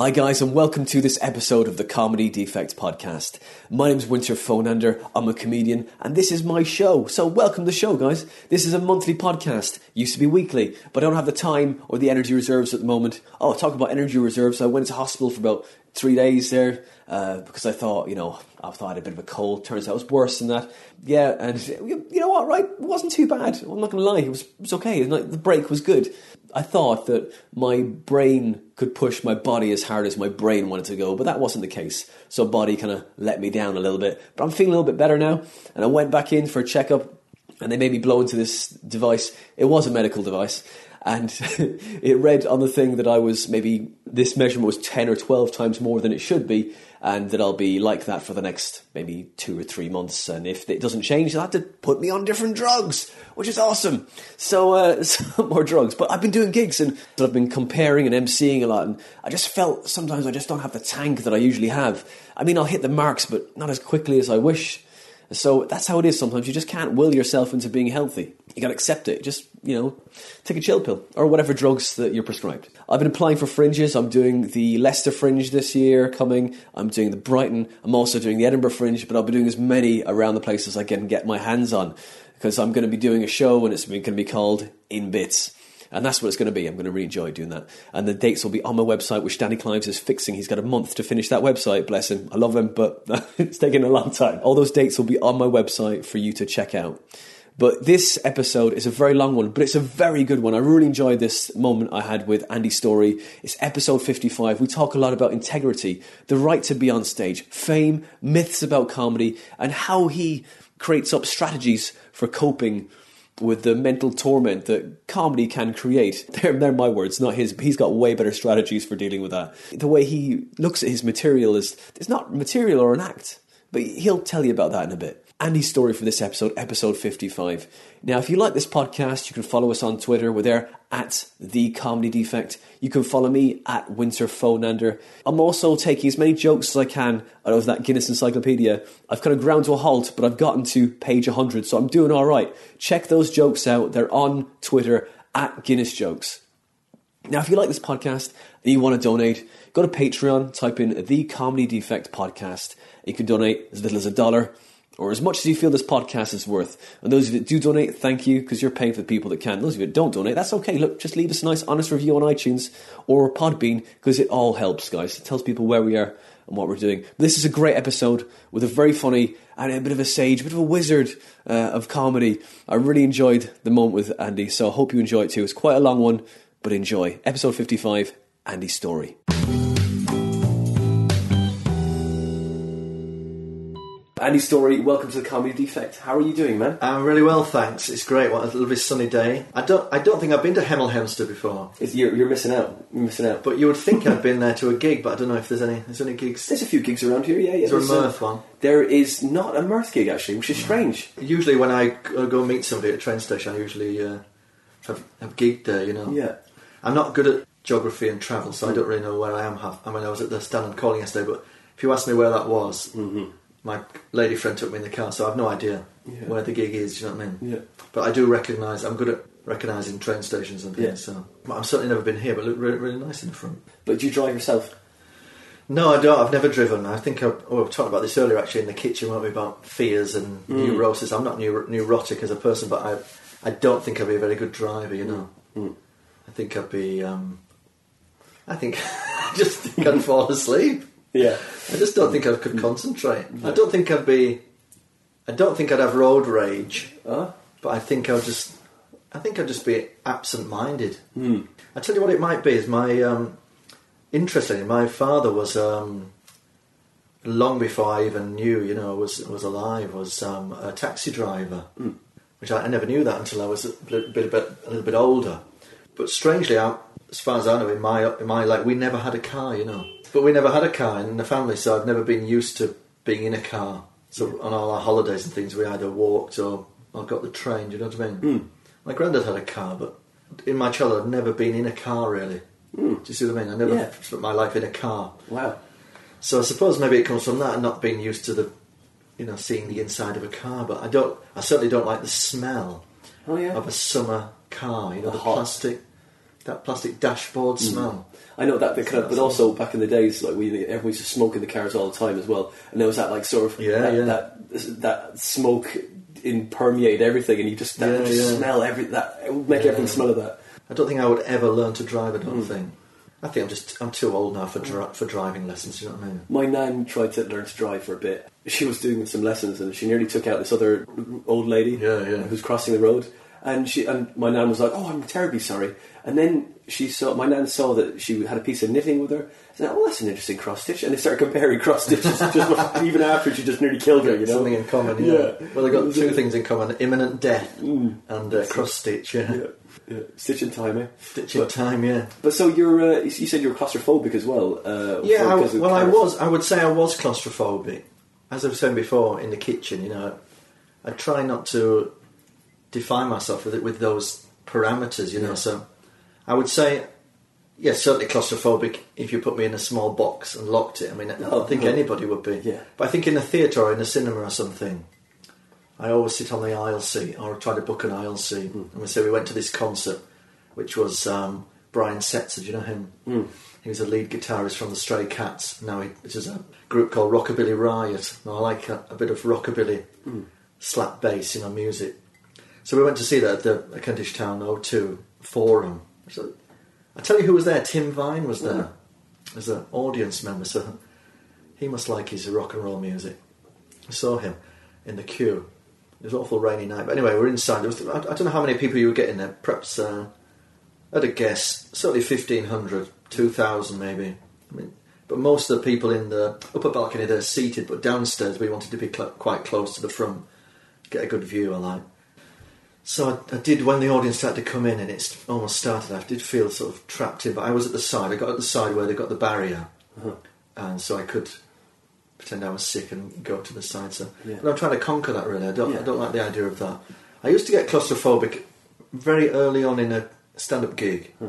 Hi, guys, and welcome to this episode of the Comedy Defect Podcast. My name's Winter Phonander. I'm a comedian, and this is my show. So, welcome to the show, guys. This is a monthly podcast. Used to be weekly, but I don't have the time or the energy reserves at the moment. Oh, talk about energy reserves. I went into hospital for about three days there uh, because I thought, you know, I thought I had a bit of a cold. Turns out it was worse than that. Yeah, and you know what, right? It wasn't too bad. I'm not going to lie. It was, it was okay. The break was good. I thought that my brain could push my body as hard as my brain wanted to go, but that wasn't the case. So body kind of let me down a little bit. But I'm feeling a little bit better now, and I went back in for a checkup, and they made me blow into this device. It was a medical device, and it read on the thing that I was maybe this measurement was 10 or 12 times more than it should be, and that I'll be like that for the next maybe two or three months. And if it doesn't change, they'll have to put me on different drugs, which is awesome. So, uh, some more drugs. But I've been doing gigs and I've been comparing and emceeing a lot, and I just felt sometimes I just don't have the tank that I usually have. I mean, I'll hit the marks, but not as quickly as I wish. So that's how it is sometimes. You just can't will yourself into being healthy. You gotta accept it. Just, you know, take a chill pill or whatever drugs that you're prescribed. I've been applying for fringes. I'm doing the Leicester Fringe this year coming. I'm doing the Brighton. I'm also doing the Edinburgh Fringe, but I'll be doing as many around the places I can get my hands on because I'm going to be doing a show and it's going to be called In Bits. And that's what it's going to be. I'm going to really enjoy doing that. And the dates will be on my website, which Danny Clives is fixing. He's got a month to finish that website. Bless him. I love him, but it's taking a long time. All those dates will be on my website for you to check out. But this episode is a very long one, but it's a very good one. I really enjoyed this moment I had with Andy Storey. It's episode 55. We talk a lot about integrity, the right to be on stage, fame, myths about comedy, and how he creates up strategies for coping with the mental torment that comedy can create. They're, they're my words, not his. He's got way better strategies for dealing with that. The way he looks at his material is it's not material or an act, but he'll tell you about that in a bit. Andy Storey for this episode, episode 55. Now, if you like this podcast, you can follow us on Twitter. We're there at The Comedy Defect. You can follow me at Winter Phonander. I'm also taking as many jokes as I can out of that Guinness Encyclopedia. I've kind of ground to a halt, but I've gotten to page 100, so I'm doing all right. Check those jokes out. They're on Twitter at Guinness Jokes. Now, if you like this podcast and you want to donate, go to Patreon, type in The Comedy Defect Podcast. You can donate as little as a dollar or as much as you feel this podcast is worth. And those of you that do donate, thank you, because you're paying for the people that can. Those of you that don't donate, that's okay. Look, just leave us a nice, honest review on iTunes or Podbean, because it all helps, guys. It tells people where we are and what we're doing. This is a great episode with a very funny and a bit of a sage, a bit of a wizard uh, of comedy. I really enjoyed the moment with Andy, so I hope you enjoy it too. It's quite a long one, but enjoy. Episode 55, Andy Storey. Andy Storey, welcome to the Comedy Defect. How are you doing, man? I'm really well, thanks. It's great. What a lovely sunny day. I don't. I don't think I've been to Hemel Hempstead before. It's, you're, you're missing out. You're missing out. But you would think I'd been there to a gig, but I don't know if there's any. There's any gigs. There's a few gigs around here, yeah. yeah Is there a uh, Mirth one? There is not a Mirth gig, actually, which is strange. Usually, when I go go meet somebody at a train station, I usually uh, have have gigged there. You know. Yeah. I'm not good at geography and travel, so I don't really know where I am. Half. I mean, I was at the Stand and Calling yesterday, but if you ask me where that was, Mm-hmm. My lady friend took me in the car, so I've no idea Yeah. where the gig is. Do You know what I mean? Yeah. But I do recognise. I'm good at recognising train stations and things. Yeah. So but I've certainly never been here, but it looked really, really nice in the front. But do you drive yourself? No, I don't. I've never driven. I think I, oh, we talked about this earlier actually in the kitchen, weren't we, about fears and Mm. neurosis. I'm not neur- neurotic as a person, but I, I don't think I'd be a very good driver. You know, Mm. I think I'd be. Um, I think I just think I'd fall asleep. Yeah. I just don't think I could concentrate. I don't think I'd be. I don't think I'd have road rage, Huh? but I think I'd just. I think I'd just be absent-minded. Mm. I tell you what it might be is my um, interestingly, my father was um, long before I even knew, you know, was was alive. Was um, a taxi driver, Mm. which I, I never knew that until I was a bit, bit, bit a little bit older. But strangely, I, as far as I know, in my in my life, we never had a car, you know. But we never had a car in the family, so I've never been used to being in a car. So on all our holidays and things, we either walked or, or got the train. Do you know what I mean? Mm. My granddad had a car, but in my childhood, I've never been in a car really. Mm. Do you see what I mean? I never Yeah. spent my life in a car. Wow. So I suppose maybe it comes from that, and not being used to the, you know, seeing the inside of a car. But I don't. I certainly don't like the smell Oh yeah. of a summer car. You know, The the, plastic. that plastic dashboard smell. I know that, the kind of, but also back in the days, like we everyone used to smoke in the cars all the time as well, and there was that like sort of Yeah, that, yeah. that that smoke in permeate everything, and you just that Yeah, would just smell every that it would make everything smell of that. I don't think I would ever learn to drive. I don't hmm. think. I think I'm just I'm too old now for dri- for driving lessons. You know what I mean? My nan tried to learn to drive for a bit. She was doing some lessons, and she nearly took out this other old lady Yeah, yeah. who's crossing the road. And she and my nan was like, "Oh, I'm terribly sorry." And then she saw my nan saw that she had a piece of knitting with her. Said, "Oh, that's an interesting cross stitch." And they started comparing cross stitches, just even after she just nearly killed her. You know, Something in common. Yeah. Yeah. Well, they got two things in common: imminent death Mm. and uh, cross stitch. Yeah. Yeah, yeah. Stitch in time, eh? Stitch in But- time. Yeah. But so you're, uh, you said you're claustrophobic as well. Uh, Yeah, I, well, I was. I would say I was claustrophobic. As I've said before, in the kitchen, you know, I try not to define myself with it with those parameters, you know. Yeah. So, I would say, yes, certainly claustrophobic. If you put me in a small box and locked it, I mean, I don't think anybody would be. Yeah. But I think in a theatre or in a cinema or something, I always sit on the aisle seat or try to book an aisle seat. Hmm. And we say we went to this concert, which was um, Brian Setzer. Do you know him? Hmm. He was a lead guitarist from the Stray Cats. Now he, is a group called Rockabilly Riot. Now I like a, a bit of rockabilly slap bass in our music. So we went to see that at the Kentish Town O2 Forum. So, I tell you who was there. Tim Vine was there as an audience member. So he must like his rock and roll music. I saw him in the queue. It was an awful rainy night. But anyway, we're inside. Was, I, don't know how many people you were getting there. Perhaps, uh, I'd a guess, certainly 1,500, 2,000 maybe. I mean, but most of the people in the upper balcony, they're seated. But downstairs, we wanted to be cl- quite close to the front. Get a good view, I like. So I, I did, when the audience started to come in and it almost started, I did feel sort of trapped in. But I was at the side. I got at the side where they got the barrier. Uh-huh. And so I could pretend I was sick and go to the side. So, Yeah. but I'm trying to conquer that. Really, I don't. Yeah. I don't like the idea of that. I used to get claustrophobic very early on in a stand-up gig. Huh.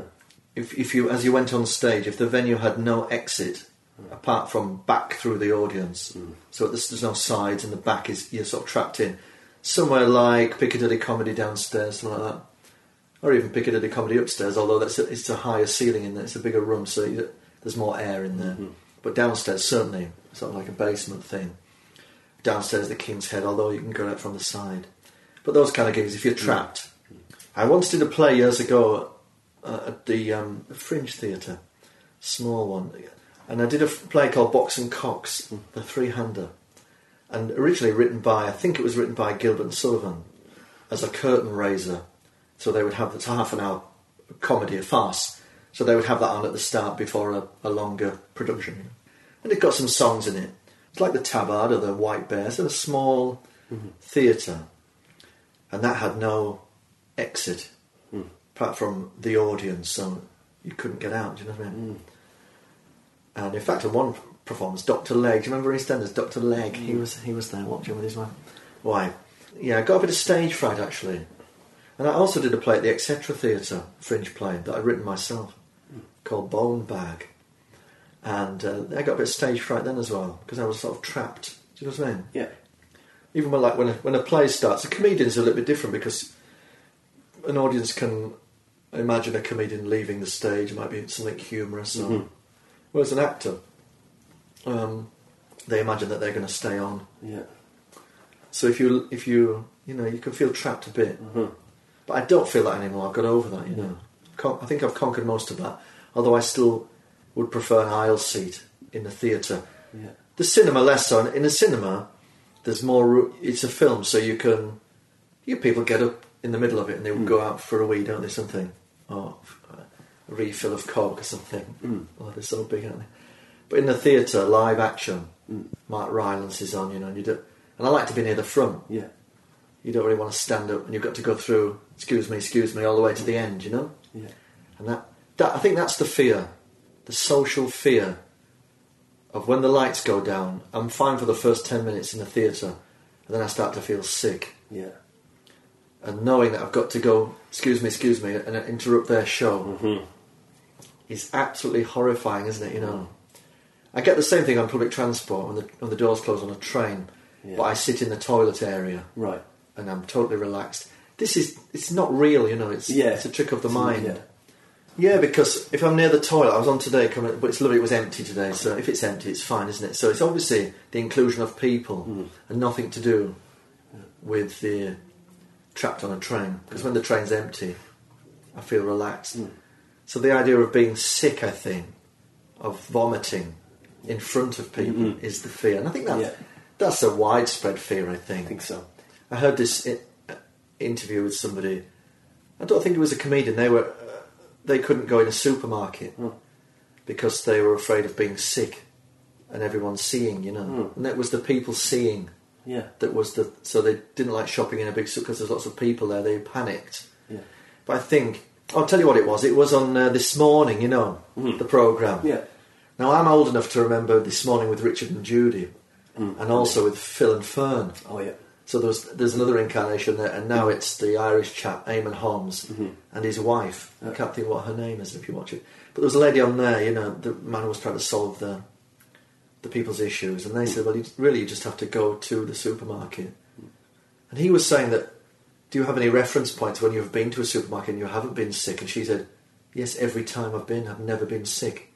If, if you, as you went on stage, if the venue had no exit apart from back through the audience, so there's, there's no sides and the back is you're sort of trapped in somewhere like Piccadilly Comedy downstairs, something like that, or even Piccadilly Comedy upstairs. Although that's a, it's a higher ceiling in there, it's a bigger room, so you, there's more air in there. But downstairs, certainly, sort of like a basement thing. Downstairs, the King's Head, although you can go out from the side. But those kind of gigs, if you're trapped. I once did a play years ago uh, at the um, Fringe Theatre, small one, and I did a play called Box and Cox, the three-hander, and originally written by, I think it was written by Gilbert and Sullivan, as a curtain raiser. So they would have it's a half an hour comedy, a farce. So they would have that on at the start before a, a longer production. And it got some songs in it. It's like the Tabard or the White Bears, a small mm-hmm. theatre. And that had no exit mm. apart from the audience, so you couldn't get out. Do you know what I mean? Mm. And in fact, in one performance, Doctor Legg. Do you remember EastEnders? Doctor Legg. He was he was there watching with his wife. Why? Yeah, I got a bit of stage fright actually, and I also did a play at the Etc Theatre, Fringe play that I'd written myself, called Bone Bag, and uh, I got a bit of stage fright then as well because I was sort of trapped. Do you know what I mean? Yeah. even when like when a, when a play starts, a comedian's a little bit different because an audience can imagine a comedian leaving the stage. It might be something humorous, or, Mhm. whereas an actor, um, they imagine that they're going to stay on. Yeah. So if you if you you know you can feel trapped a bit, Mhm. but I don't feel that anymore. I've got over that. You know, Con- I think I've conquered most of that. Although I still would prefer an aisle seat in the theatre. Yeah. The cinema less so. In a cinema, there's more. ro- It's a film, so you can. You people get up in the middle of it and they will Mm. go out for a wee, don't they? Something or uh, a refill of coke or something. Mm. Oh, they're so big, aren't they? But in the theatre, live action, Mm. Mark Rylance is on, you know, and you do. And I like to be near the front. Yeah. You don't really want to stand up, and you've got to go through. Excuse me, excuse me, all the way to the end. You know. Yeah. And that, that I think that's the fear, the social fear of when the lights go down. I'm fine for the first ten minutes in the theatre, and then I start to feel sick. Yeah. And knowing that I've got to go, excuse me, excuse me, and interrupt their show Mhm. is absolutely horrifying, isn't it? You know, I get the same thing on public transport when the when the doors close on a train, Yeah. but I sit in the toilet area Right. and I'm totally relaxed. This is it's not real, you know. It's Yeah. it's a trick of the It's- mind. yeah. Yeah, because if I'm near the toilet, I was on today, coming, but it's lovely. It was empty today, so if it's empty, it's fine, isn't it? So it's obviously the inclusion of people Mm. and nothing to do with the trapped on a train. Because when the train's empty, I feel relaxed. Mm. So the idea of being sick, I think, of vomiting in front of people Mhm. is the fear, and I think that's Yeah. that's a widespread fear. I think. I think so. I heard this interview with somebody. I don't think it was a comedian. They were uh, they couldn't go in a supermarket Mm. because they were afraid of being sick and everyone seeing. You know, Mm. and that was the people seeing Yeah. that was the. So they didn't like shopping in a big because there's lots of people there. They panicked. Yeah. But I think I'll tell you what it was. It was on uh, this morning. You know, Mhm. the program. Yeah. Now I'm old enough to remember this morning with Richard and Judy, Mm. and also with Phil and Fern. Oh yeah. So there's there's another incarnation there, and now it's the Irish chap Eamonn Holmes Mhm. and his wife. I can't think what her name is if you watch it. But there was a lady on there, you know, the man who was trying to solve the the people's issues, and they said, well, you, really, you just have to go to the supermarket. And he was saying that, do you have any reference points when you've been to a supermarket and you haven't been sick? And she said, yes, every time I've been, I've never been sick.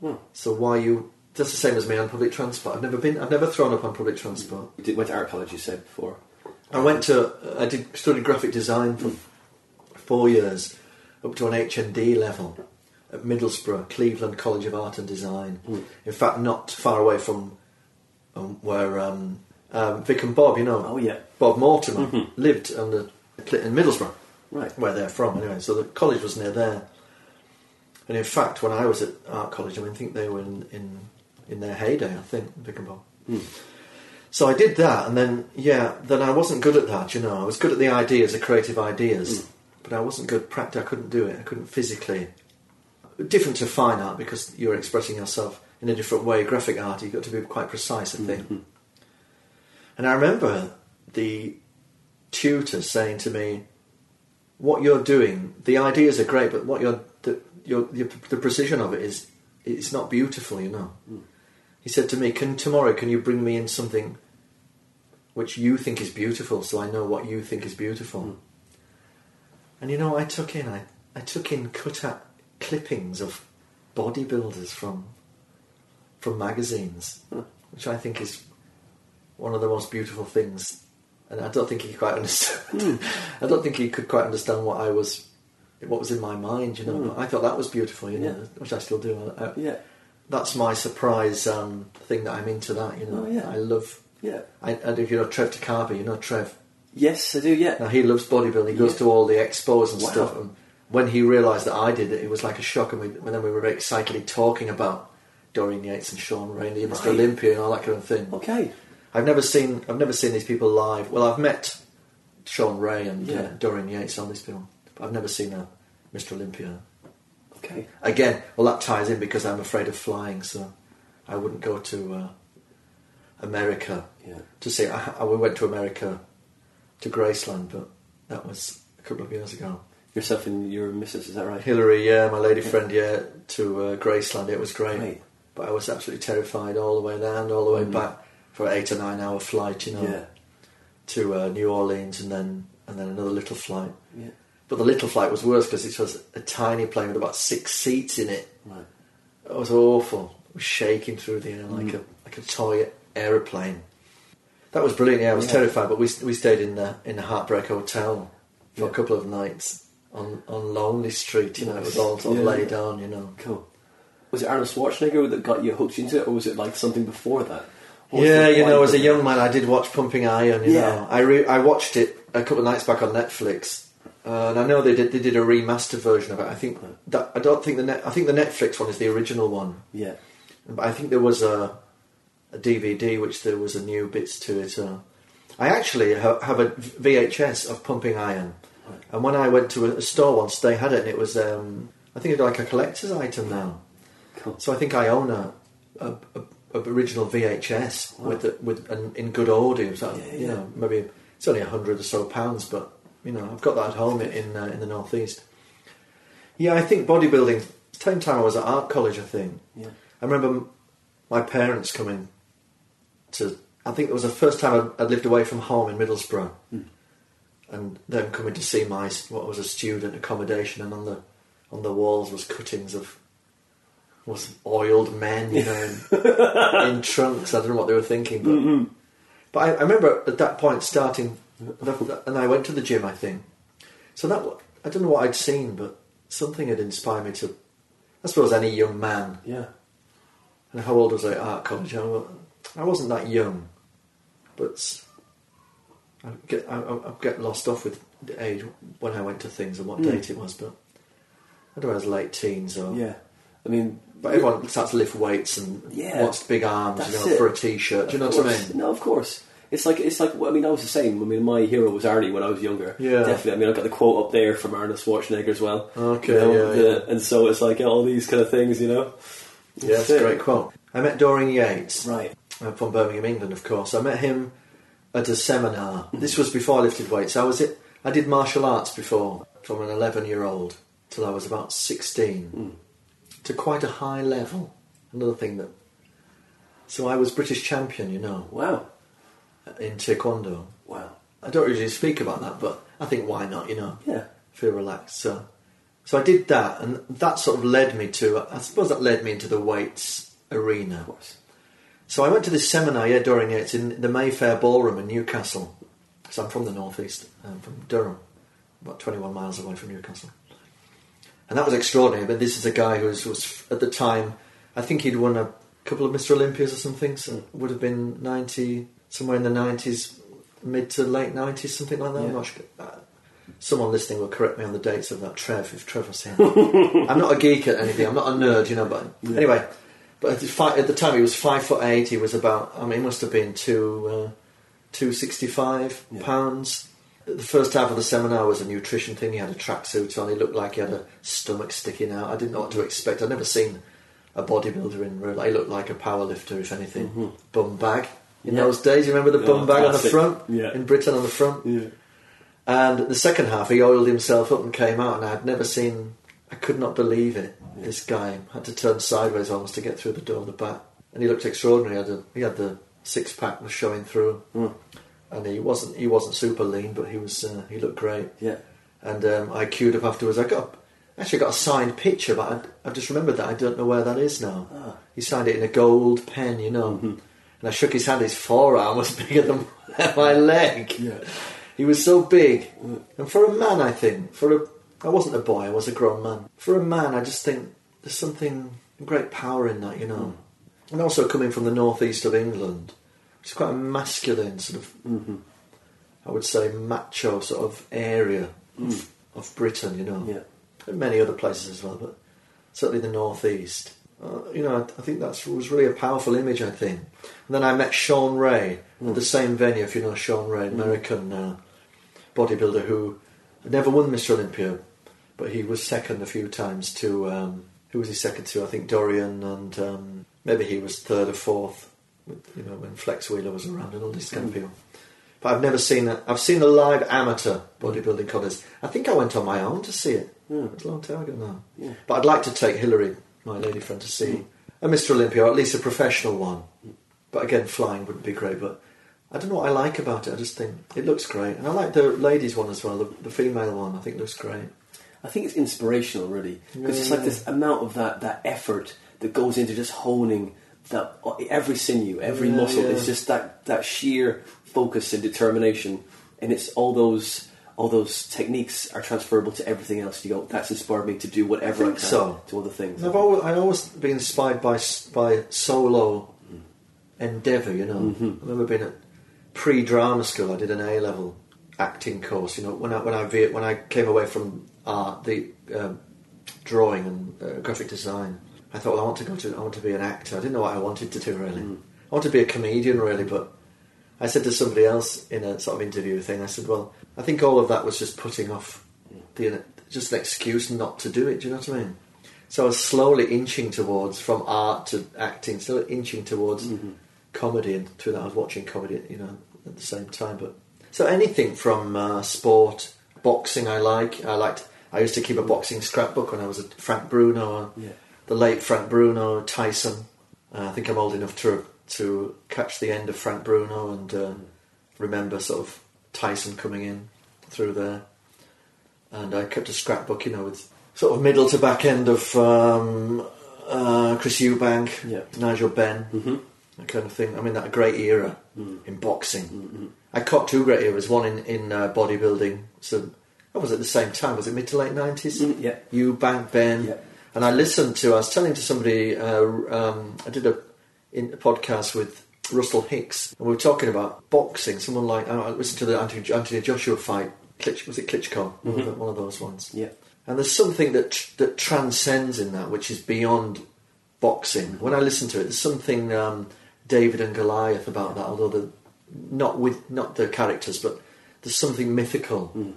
Hmm. So why you? just the same as me on public transport. I've never been. I've never thrown up on public transport. You did, went to art college, you said before. I went to, I did studied graphic design for four years, up to an HND level at Middlesbrough, Cleveland College of Art and Design. Mm. In fact, not far away from um, where um, um, Vic and Bob, you know, Oh yeah. Bob Mortimer Mhm. lived on the, in Middlesbrough, Right. where they're from anyway. So the college was near there. And in fact, when I was at art college, I mean, I think they were in, in, in their heyday, I think, Vic and Bob. Mm. So I did that, and then yeah, then I wasn't good at that. You know, I was good at the ideas, the creative ideas, Mm. but I wasn't good practice. I couldn't do it. I couldn't physically. Different to fine art because you're expressing yourself in a different way. Graphic art, you've got to be quite precise. I think. Mhm. And I remember the tutor saying to me, "What you're doing, the ideas are great, but what you're your, your, the precision of it is it's not beautiful." You know. Mm. He said to me, "Can tomorrow can you bring me in something which you think is beautiful, so I know what you think is beautiful?" Mm. And you know, I took in I, I took in cut out clippings of bodybuilders from from magazines, Huh. which I think is one of the most beautiful things. And I don't think he quite understood. Hmm. I don't think he could quite understand what I was, what was in my mind. You know, but I thought that was beautiful. You know, Yeah. which I still do. I, I, Yeah. that's my surprise um, thing that I'm into. That you know, Oh, yeah. I love. Yeah. I, if you know Trev Takabi. You know Trev. Yes, I do. Yeah. Now he loves bodybuilding. He goes to all the expos and Wow. stuff. And when he realised that I did it, it was like a shock. And we, and then we were very excitedly talking about Dorian Yates and Shawn Ray and the Mr. Right. Olympia and all that kind of thing. Okay. I've never seen I've never seen these people live. Well, I've met Shawn Ray and uh, Yeah. Dorian Yates on this people, but I've never seen a Mr. Olympia. Okay. Again, well, that ties in because I'm afraid of flying, so I wouldn't go to uh, America Yeah. to see. I, I, we went to America to Graceland, but that was a couple of years ago. Yourself and your missus, is that right? Hillary, yeah, my lady friend, yeah, to uh, Graceland. It was great, Right. but I was absolutely terrified all the way there and all the way Mm. back for an eight or nine hour flight. You know, Yeah. to uh, New Orleans and then and then another little flight. Yeah. But the little flight was worse because it was a tiny plane with about six seats in it. Right. It was awful. It was shaking through the air like Mm. a like a toy aeroplane. That was brilliant. Yeah, I was Yeah. terrified, but we we stayed in the in the Heartbreak Hotel for Yeah. a couple of nights on on Lonely Street. You know, it was all sort of laid on. You know. Cool. Was it Arnold Schwarzenegger that got you hooked into it, or was it like something before that? Yeah, you know, as a young man, I did watch Pumping Iron. You Yeah. know, I re- I watched it a couple of nights back on Netflix, uh, and I know they did they did a remastered version of it. I think that I don't think the net, I think the Netflix one is the original one, Yeah. but I think there was a a DVD which there was a new bits to it. Uh, I actually ha- have a VHS of Pumping Iron, Right. and when I went to a, a store once, they had it, and it was um, I think it's like a collector's item now. Cool. So I think I own a, a, a, original VHS with the, with an, in good audio. So Yeah, you yeah. know, maybe it's only a hundred or so pounds, but you know, I've got that at home in uh, in the northeast. Yeah, I think bodybuilding. Same time I was at art college, I think. Yeah. I remember my parents coming to. I think it was the first time I'd, I'd lived away from home in Middlesbrough, Mm. and them coming to see my what was a student accommodation, and on the on the walls was cuttings of was oiled men, you know, in, in trunks. I don't know what they were thinking, but but I, I remember at that point starting, and I went to the gym. I think so. That I don't know what I'd seen, but something had inspired me to. I suppose any young man. Yeah. And how old was I at art college? I, wasn't that young, but I get I, I get lost off with the age when I went to things and what Mm. date it was, but I don't know. I was late teens or Yeah. I mean, But everyone starts to lift weights and Yeah. wants big arms, you know, it. for a t-shirt. Do you know Of what I mean? No, of course. It's like it's like I mean I was the same. I mean my hero was Arnie when I was younger. Yeah. definitely. I mean I've got the quote up there from Arnold Schwarzenegger as well. Okay, You know, yeah, yeah. And so it's like all these kind of things, you know. Yeah, that's a great quote. I met Dorian Yates Right. uh, from Birmingham, England, of course. I met him at a seminar. Mm-hmm. This was before I lifted weights. I was it. I did martial arts before, from an 11-year-old till I was about 16, Mm. to quite a high level. Another thing that. So I was British champion, you know, Wow. In taekwondo. Wow. I don't usually speak about that, but I think why not, you know? Yeah. feel relaxed. So, so I did that, and that sort of led me to. I suppose that led me into the weights arena. Of course. So I went to this seminar, yeah, during it in the Mayfair Ballroom in Newcastle. So I'm from the northeast, I'm from Durham, about 21 miles away from Newcastle. And that was extraordinary. But this is a guy who was, was at the time, I think he'd won a couple of Mr. Olympias or something. So would have been 90, somewhere in the 90s, mid to late 90s, something like that. Yeah. I'm not sure. Uh, Someone listening will correct me on the dates of that. Trev, if Trev was here. I'm not a geek at anything. I'm not a nerd, you know. But anyway, but at the, fi- at the time he was five foot eight. He was about. I mean, he must have been two, uh, two sixty-five Yeah. pounds. The first half of the seminar was a nutrition thing. He had a tracksuit on. He looked like he had a stomach sticking out. I didn't know what to expect. I'd never seen a bodybuilder in real. life. He looked like a power lifter, if anything. Bum bag. In Yeah. those days, you remember the Oh, bum bag on the front Yeah. in Britain on the front. Yeah. And the second half, he oiled himself up and came out, and I'd never seen. I could not believe it. This guy had to turn sideways almost to get through the door at the back, and he looked extraordinary. He had, a, he had the six pack was showing through, Mm. and he wasn't he wasn't super lean, but he was uh, he looked great. Yeah. And um, I queued up afterwards. I got actually got a signed picture, but I, I've just remembered that I don't know where that is now. Ah. He signed it in a gold pen, you know. Mm-hmm. And I shook his hand. His forearm was bigger than my leg. Yeah. He was so big, and for a man, I think for a I wasn't a boy, I was a grown man. For a man, I just think there's something great power in that, you know. And also coming from the northeast of England, it's quite a masculine sort of, Mm-hmm. I would say, macho sort of area of, of Britain, you know. Yeah. And many other places as well, but certainly the northeast. Uh, you know, I, I think that was really a powerful image. I think. And then I met Shawn Ray at the same venue. If you know Shawn Ray, American uh, bodybuilder who had never won Mr. Olympia, but he was second a few times to. Um, who was he second to? I think Dorian, and um, maybe he was third or fourth. with- You know, when Flex Wheeler was around and all these kind of people. But I've never seen a, I've seen a live amateur bodybuilding contest. I think I went on my own to see it. Hmm. It was a long time ago now. Yeah. But I'd like to take Hillary, my lady friend, to see a Mr. Olympia, or at least a professional one. But again, flying wouldn't be great. But I don't know what I like about it. I just think it looks great, and I like the ladies one as well. The, the female one, I think looks great. I think it's inspirational, really, because it's like this amount of that that effort that goes into just honing that uh, every sinew, every Yeah, muscle. yeah. It's just that that sheer focus and determination, and it's all those all those techniques are transferable to everything else. You go, that's inspired me to do whatever I, think can so. to other things. I've always, I always been inspired by by solo endeavour. You know, I remember being at pre-drama school. I did an A level acting course. You know, when I when I ve- when I came away from art, the um, drawing and uh, graphic design, I thought, well, I want to go to I want to be an actor. I didn't know what I wanted to do really. I wanted to be a comedian really, but I said to somebody else in a sort of interview thing, I said, well, I think all of that was just putting off the just an excuse not to do it. Do you know what I mean? So I was slowly inching towards from art to acting, still inching towards comedy, and through that I was watching comedy, you know, at the same time. But so anything from uh, sport, boxing, I like. I liked. I used to keep a boxing scrapbook when I was at Frank Bruno, Yeah. the late Frank Bruno, Tyson. Uh, I think I'm old enough to to catch the end of Frank Bruno and uh, remember sort of Tyson coming in through there. And I kept a scrapbook, you know, with sort of middle to back end of um, uh, Chris Eubank, Yeah. Nigel Benn, Mm-hmm. that kind of thing. I mean, that great era Mm. in boxing. Mm-hmm. I caught two great eras. One in in uh, bodybuilding. So, what was at The same time? Was it mid to late nineties? Mm, yeah. Eubank, Benn, Yeah. and I listened to. I was telling to somebody. Uh, um, I did a, in, a podcast with Russell Hicks, and we were talking about boxing. Someone like I listened to the Anthony, Anthony Joshua fight. Klitsch, was it Klitschko? One, of mm-hmm. the, one of those ones. Yeah. And there's something that that transcends in that, which is beyond boxing. Mm-hmm. When I listen to it, there's something um, David and Goliath about that. Although the not with not the characters, but there's something mythical. Mm.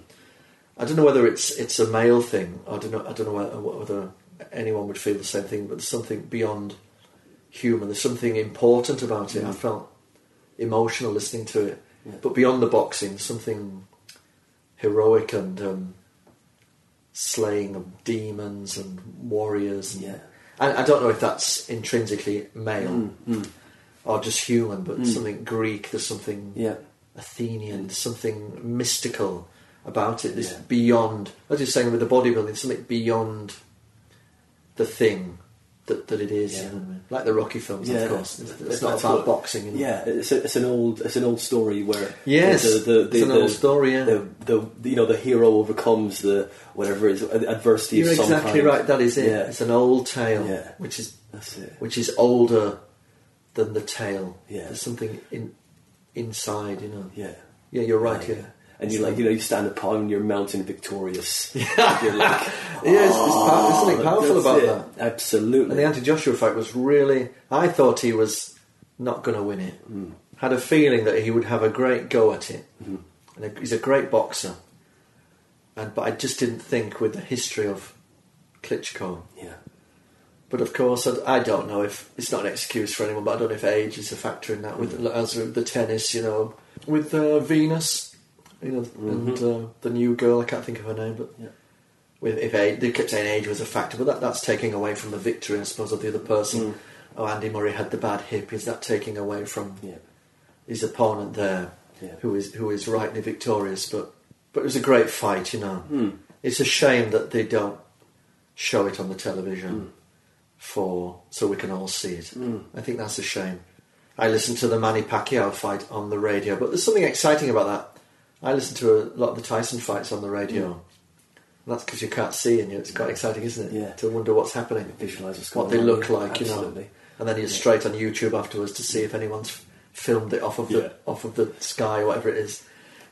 I don't know whether it's it's a male thing. I don't know. I don't know whether, whether anyone would feel the same thing. But there's something beyond human. There's something important about it. I felt emotional listening to it. Yeah. But beyond the boxing, something heroic and um, slaying of demons and warriors. And, Yeah. and I don't know if that's intrinsically male Mm, mm. or just human, but Mm. something Greek. There's something Yeah. Athenian. There's something mystical about it. There's Yeah. beyond. As you're saying with the bodybuilding, something beyond the thing that, that it is. Yeah. You know what I mean? Like the Rocky films, Yeah, of course. It's, that's- it's not about what- boxing. You know? Yeah, it's, a, it's an old it's an old story where Yes, the, the, the, it's an the- old story. Yeah. the, the you know the hero overcomes the whatever is adversity You're of some exactly kind. right. That is it. Yeah. It's an old tale, Yeah. which is That's it. which is older than the tale. Yeah. There's something in inside. You know. Yeah. Yeah, you're right. Yeah. And you're like you know you stand upon your mountain victorious. Yeah. You're like, Yeah, it's, it's pow- there's something powerful about it. that. Absolutely. And the Anthony Joshua fight was really. I thought he was not going to win it. Mm. Had a feeling that he would have a great go at it. Mm-hmm. And he's a great boxer. And but I just didn't think with the history of Klitschko. yeah. But of course, I, I don't know if it's not an excuse for anyone. But I don't know if age is a factor in that. With Mm. as with the tennis, you know, with uh, Venus, you know, and uh, the new girl. I can't think of her name, but Mm-hmm. Yeah. with if age, they kept saying age was a factor, but that, that's taking away from the victory, I suppose, of the other person. Mm. Oh, Andy Murray had the bad hip. Is that taking away from Yeah. his opponent there, Yeah. who is who is rightly victorious? But but it was a great fight, you know. Mm. It's a shame that they don't show it on the television Mm. for so we can all see it. Mm. I think that's a shame. I listened to the Manny Pacquiao fight on the radio, but there's something exciting about that. I listen to a lot of the Tyson fights on the radio. Mm. That's because you can't see, and it's quite exciting, isn't it? Yeah. To wonder what's happening, Visualize what's what they on, look like, you know. absolutely. And then you're Yeah. straight on YouTube afterwards to see if anyone's filmed it off of the Yeah. off of the sky or whatever it is.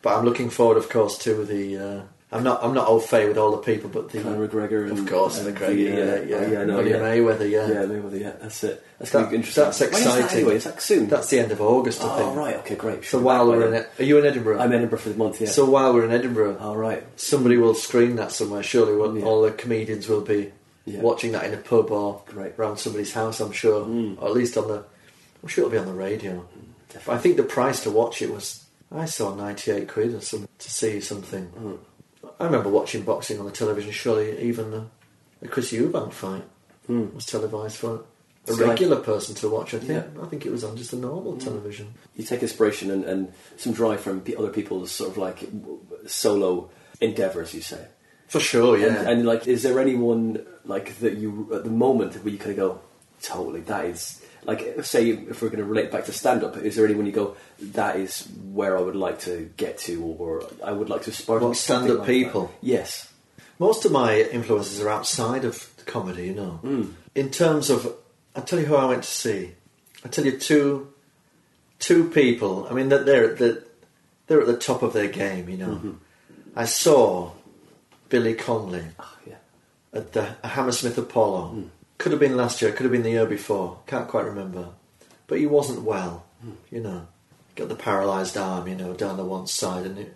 But I'm looking forward, of course, to the. Uh, I'm not. I'm not au fait with all the people, but the Conor McGregor of course, and McGregor, yeah, the, uh, yeah, yeah, no, yeah. Mayweather, yeah. Yeah, Mayweather, yeah, that's it. That's That- going to be interesting. that's When is that exciting. anyway? Is that soon? That's the end of August, I oh, think. right, okay, great. So while we're in it, are you in Edinburgh? I'm in Edinburgh for the month, yeah. So while we're in Edinburgh, all right. somebody will screen that somewhere. Surely, Yeah. all the comedians will be Yeah. watching that in a pub or Great. around somebody's house. I'm sure, Mm. or at least on the. I'm sure it'll be on the radio. Definitely. I think the price to watch it was. I saw 98 quid or something to see something. Mm. I remember watching boxing on the television. Surely, even the, the Chris Eubank fight Mm. was televised for a So, like- regular person to watch. I think. Yeah. I think it was on just a normal television. You take inspiration and, and some drive from other people's sort of like solo endeavours, you say. For sure, yeah. And, and like, is there anyone like that you at the moment where you kind of go, totally, that is like, say if we're going to relate back to stand up, is there anyone you go, that is where I would like to get to, or I would like to aspire stand-up like people? that? Yes. Most of my influences are outside of comedy, you know. Mm. In terms of, I'll tell you who I went to see. I'll tell you two, two people. I mean, that they're at the, they're at the top of their game, you know. Mm-hmm. I saw Billy Connolly Oh, yeah. at the Hammersmith Apollo. Mm. Could have been last year, could have been the year before. Can't quite remember. But he wasn't well, Mm. you know. Got the paralysed arm, you know, down the one side, and it,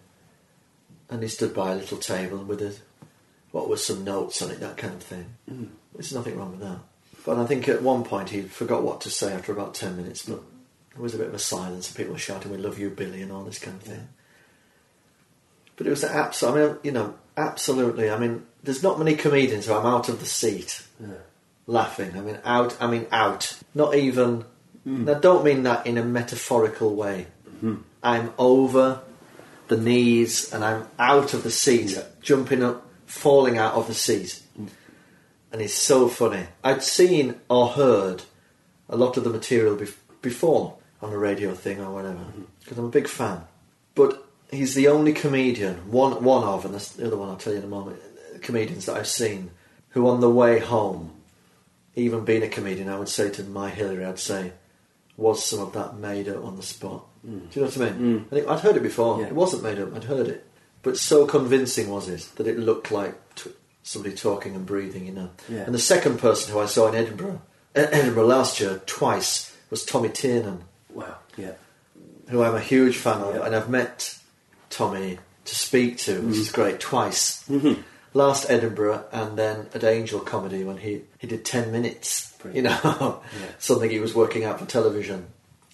and he stood by a little table with a, what was some notes on it, that kind of thing. Mm. There's nothing wrong with that. But I think at one point he forgot what to say after about ten minutes. But there was a bit of a silence, and people were shouting, "We love you, Billy," and all this kind of thing. But it was absolutely, I mean, you know, absolutely. I mean, there's not many comedians who I'm out of the seat Yeah. Laughing. I mean, out. I mean, out. Not even. Mm. I don't mean that in a metaphorical way. Mm-hmm. I'm over the knees and I'm out of the seat, jumping up, falling out of the seat. and it's so funny. I'd seen or heard a lot of the material bef- before on a radio thing or whatever because I'm a big fan. But he's the only comedian, one one of, and that's the other one I'll tell you in a moment, comedians that I've seen who on the way home, even being a comedian, I would say to my Hillary, I'd say, was some of that made up on the spot. Hmm. Do you know what I mean? Hmm. And it, I'd heard it before. Yeah. It wasn't made up. I'd heard it, but so convincing was it that it looked like t- somebody talking and breathing. You know. Yeah. And the second person who I saw in Edinburgh, Edinburgh last year twice was Tommy Tiernan Wow. Yeah. who I'm a huge fan of, Yeah. and I've met Tommy to speak to, which hmm. is great, twice. Mm-hmm. Last Edinburgh, and then at Angel Comedy when he, he did 10 minutes, you know, Yeah. something he was working out for television,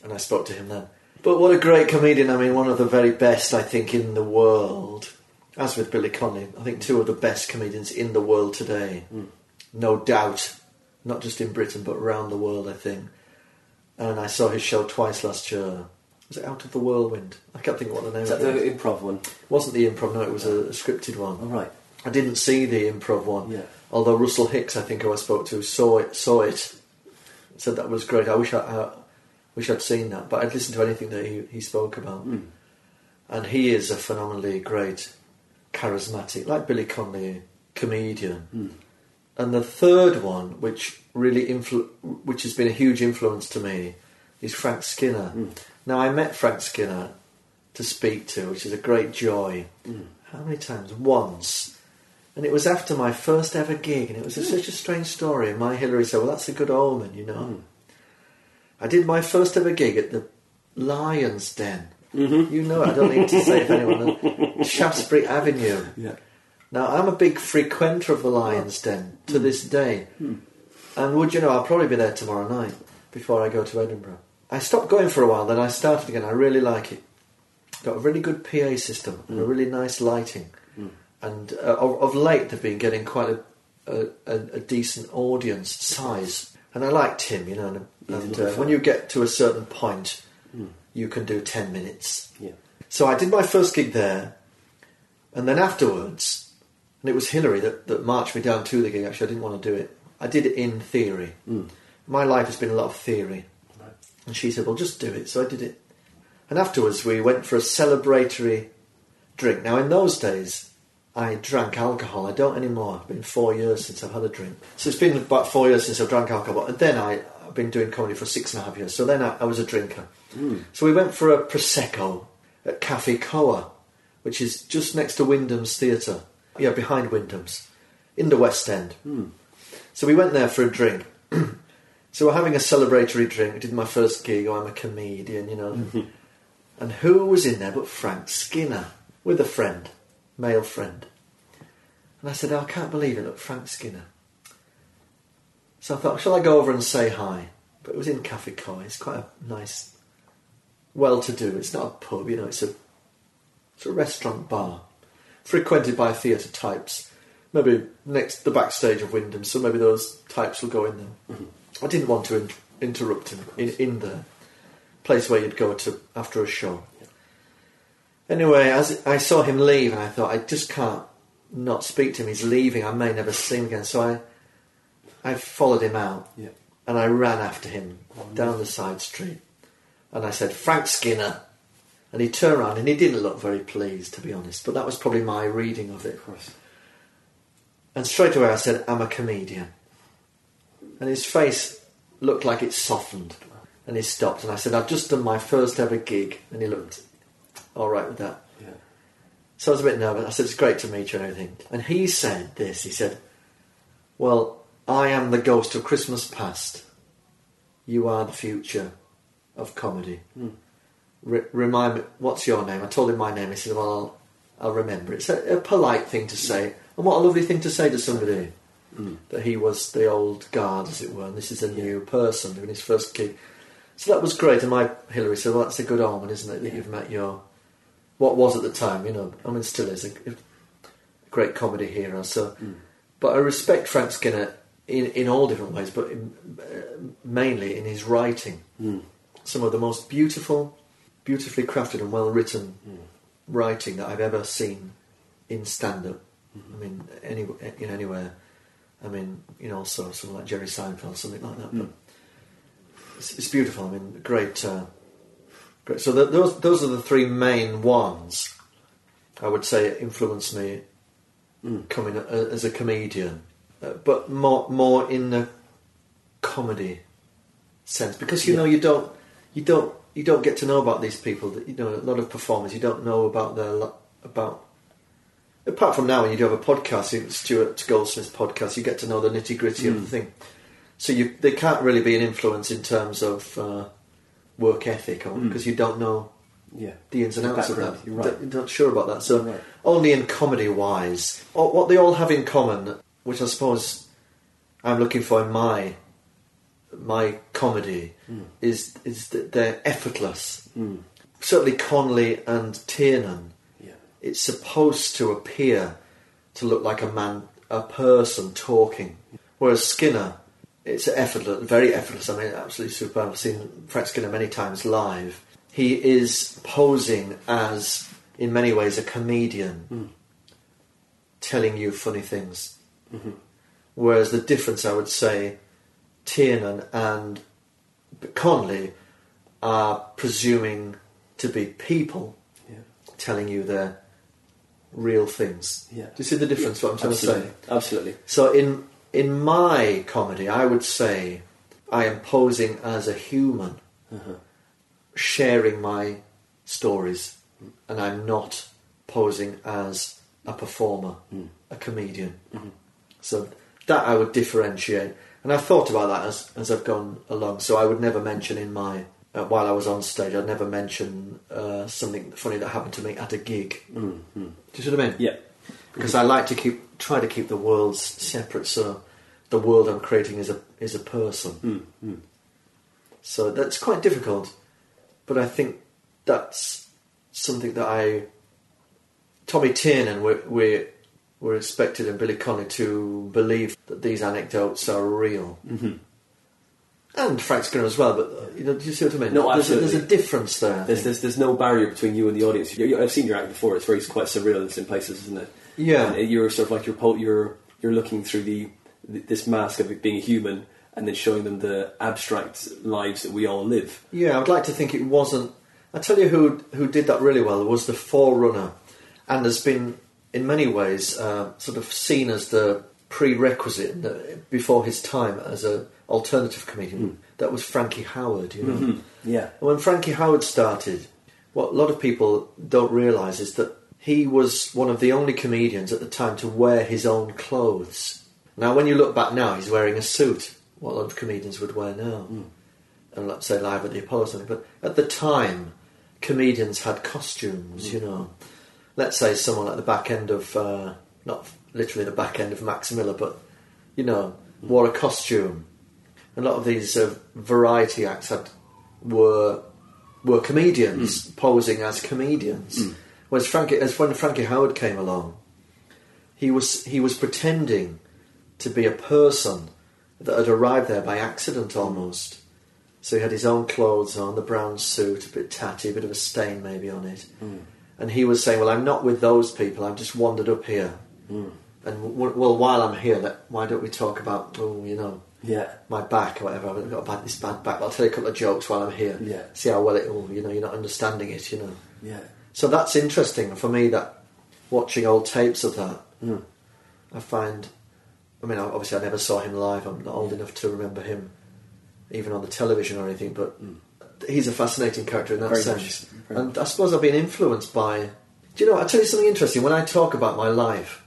and I spoke to him then. But what a great comedian, I mean, one of the very best, I think, in the world. As with Billy Connolly, I think two of the best comedians in the world today. Mm. No doubt. Not just in Britain, but around the world, I think and I saw his show twice last year. Was it Out of the Whirlwind? I can't think what the name Is that the improv one? It wasn't the improv, no, it was a, a scripted All one. right. I didn't see the improv one, Yeah. although Russell Hicks, I think who I spoke to, saw it, saw it, said that was great. I wish I, I wish I'd seen that, but I'd listened to anything that he, he spoke about. Mm. And he is a phenomenally great, charismatic, like Billy Connolly, comedian. Mm. And the third one, which really influ- which has been a huge influence to me, is Frank Skinner. Mm. Now I met Frank Skinner to speak to, which is a great joy. Mm. How many times? Once. And it was after my first ever gig, and it was Mm. such a strange story. And my Hillary said, "Well, that's a good omen, you know." Mm. I did my first ever gig at the Lions Den. Mhm. You know, it, I don't need to say it to anyone. Shaftesbury Avenue. Yeah. Now, I'm a big frequenter of the Lions Den Hmm. to this day. And would you know, I'll probably be there tomorrow night before I go to Edinburgh. I stopped going for a while, then I started again. I really like it. Got a really good PA system and a really nice lighting. And uh, of, of late, they've been getting quite a, a, a, decent audience size. And I liked him, you know. And, and uh, when you get to a certain point, you can do 10 minutes. Yeah. So I did my first gig there, and then afterwards, and it was Hillary that, that marched me down to the gig. Actually, I didn't want to do it. I did it in theory. Mm. My life has been a lot of theory, Right. and she said, "Well, just do it." So I did it. And afterwards, we went for a celebratory drink. Now, in those days, I drank alcohol. I don't anymore. It's been four years since I've had a drink. So it's been about four years since I've drank alcohol. And then I, I've been doing comedy for six and a half years. So then I, I was a drinker. Hmm. So we went for a prosecco at Cafe Koha, which is just next to Wyndham's Theatre. Yeah, behind Wyndham's, in the West End. Hmm. So we went there for a drink. so we're having a celebratory drink. I did my first gig. Oh, I'm a comedian, you know. Hmm. and who was in there but Frank Skinner with a friend, male friend. And I said, oh, I can't believe it. Look, Frank Skinner. So I thought, shall I go over and say hi? But it was in Cafe Koha. It's quite a nice, well-to-do. It's not a pub, you know. It's a, it's a restaurant bar, frequented by theatre types. Maybe next the backstage of Wyndham, so maybe those types will go in there. Mm-hmm. I didn't want to in- interrupt him in, in the place where you'd go to after a show. Anyway, as I saw him leave, and I thought I just can't not speak to him. He's leaving. I may never see him again. So I, I followed him out, Yeah. and I ran after him mm-hmm. down the side street, and I said, "Frank Skinner," and he turned around and he didn't look very pleased, to be honest. But that was probably my reading of it. Of course. And straight away I said, I'm a comedian. And his face looked like it softened. And he stopped. And I said, I've just done my first ever gig. And he looked all right with that. Yeah. So I was a bit nervous. I said, It's great to meet you and everything. And he said this He said, Well, I am the ghost of Christmas past. You are the future of comedy. Mm. Re- remind me, what's your name? I told him my name. He said, Well, I'll, I'll remember. It's a, a polite thing to say. And what a lovely thing to say to somebody Mm. that he was the old guard, as it were, and this is a new person doing his first gig. So that was great. And my Hillary said, Well, that's a good omen, isn't it, that you've met your, what was at the time, you know, I mean, still is a, a great comedy hero. So, Mm. but I respect Frank Skinner in, in all different ways, but in, uh, mainly in his writing. Mm. Some of the most beautiful, beautifully crafted and well written Mm. writing that I've ever seen in stand up. I mean, any, in anywhere. I mean, you know, also someone like Jerry Seinfeld, something like that. But it's, it's beautiful. I mean, great. Uh, great. So th those those are the three main ones. I would say influenced me coming a, as a comedian, uh, but more more in the comedy sense because you Yeah. know you don't you don't you don't get to know about these people that you know a lot of performers you don't know about their about apart from now when you do have a podcast Stuart Goldsmith's podcast you get to know the nitty gritty of the thing so you they can't really be an influence in terms of uh, work ethic or because you don't know Yeah. the ins and outs of that. you're right. You're not sure about that. So Right. only in comedy wise, what they all have in common, which I suppose I'm looking for in my my comedy, Hmm. is is that they're effortless. Certainly Connolly and Tiernan. Yeah. It's supposed to appear to look like a man, a person talking, whereas Skinner. It's effortless, very effortless. I mean, absolutely superb. I've seen Frank Skinner many times live. He is posing as, in many ways, a comedian, hmm. telling you funny things. Mm-hmm. Whereas the difference, I would say, Tiernan and Connolly are presuming to be people Yeah. telling you their real things. Yeah. Do you see the difference? What I'm trying Absolutely. to say. Absolutely. So in in my comedy, I would say I am posing as a human, sharing my stories, and I'm not posing as a performer, a comedian. So that I would differentiate, and I've thought about that as as I've gone along. So I would never mention in my uh, while I was on stage, I'd never mention uh, something funny that happened to me at a gig. Do you see what I mean? Yeah. Because I like to keep try to keep the worlds separate. So the world I'm creating is a is a person. So that's quite difficult, but I think that's something that I Tommy Tiernan we we we're expected and Billy Connolly to believe that these anecdotes are real. Mm-hmm. And Frank Skinner as well, but uh, you know, do you see what I mean? No, there's, a, there's a difference there. There's, there's, there's no barrier between you and the audience. You, you- I've seen your act before. It's very quite surreal in some places, isn't it? Yeah. And you're sort of like you're you're you're looking through the this mask of being a human, and then showing them the abstract lives that we all live. Yeah, I would like to think it wasn't. I tell you who who did that really well was the forerunner, and has been in many ways uh, sort of seen as the prerequisite before his time as a alternative comedian. Hmm. That was Frankie Howerd, you know. Mm-hmm. Yeah. And when Frankie Howerd started, what a lot of people don't realise is that he was one of the only comedians at the time to wear his own clothes. Now, when you look back now, he's wearing a suit, what a lot of comedians would wear now. Hmm. And let's say live at the Apollo or something. But at the time, comedians had costumes, hmm. you know. Let's say someone at the back end of, uh, not literally the back end of Max Miller, but, you know, wore a costume a lot of these uh, variety acts had were were comedians hmm. posing as comedians. Hmm. Whereas Frankie, as when Frankie Howerd came along, he was he was pretending to be a person that had arrived there by accident almost. So he had his own clothes on, the brown suit, a bit tatty, a bit of a stain maybe on it, hmm. and he was saying, "Well, I'm not with those people. I've just wandered up here." And w- well, while I'm here, let, why don't we talk about, oh, you know, Yeah. my back or whatever. I've got a bad, this bad back. I'll tell you a couple of jokes while I'm here. Yeah. See how well it will. You know, you're not understanding it. You know. Yeah. So that's interesting for me. That watching old tapes of that, hmm. I find. I mean, obviously, I never saw him live. I'm not old enough to remember him, even on the television or anything. But hmm. he's a fascinating character in that Very sense. much, and I suppose I've been influenced by. Do you know? I tell you something interesting. When I talk about my life,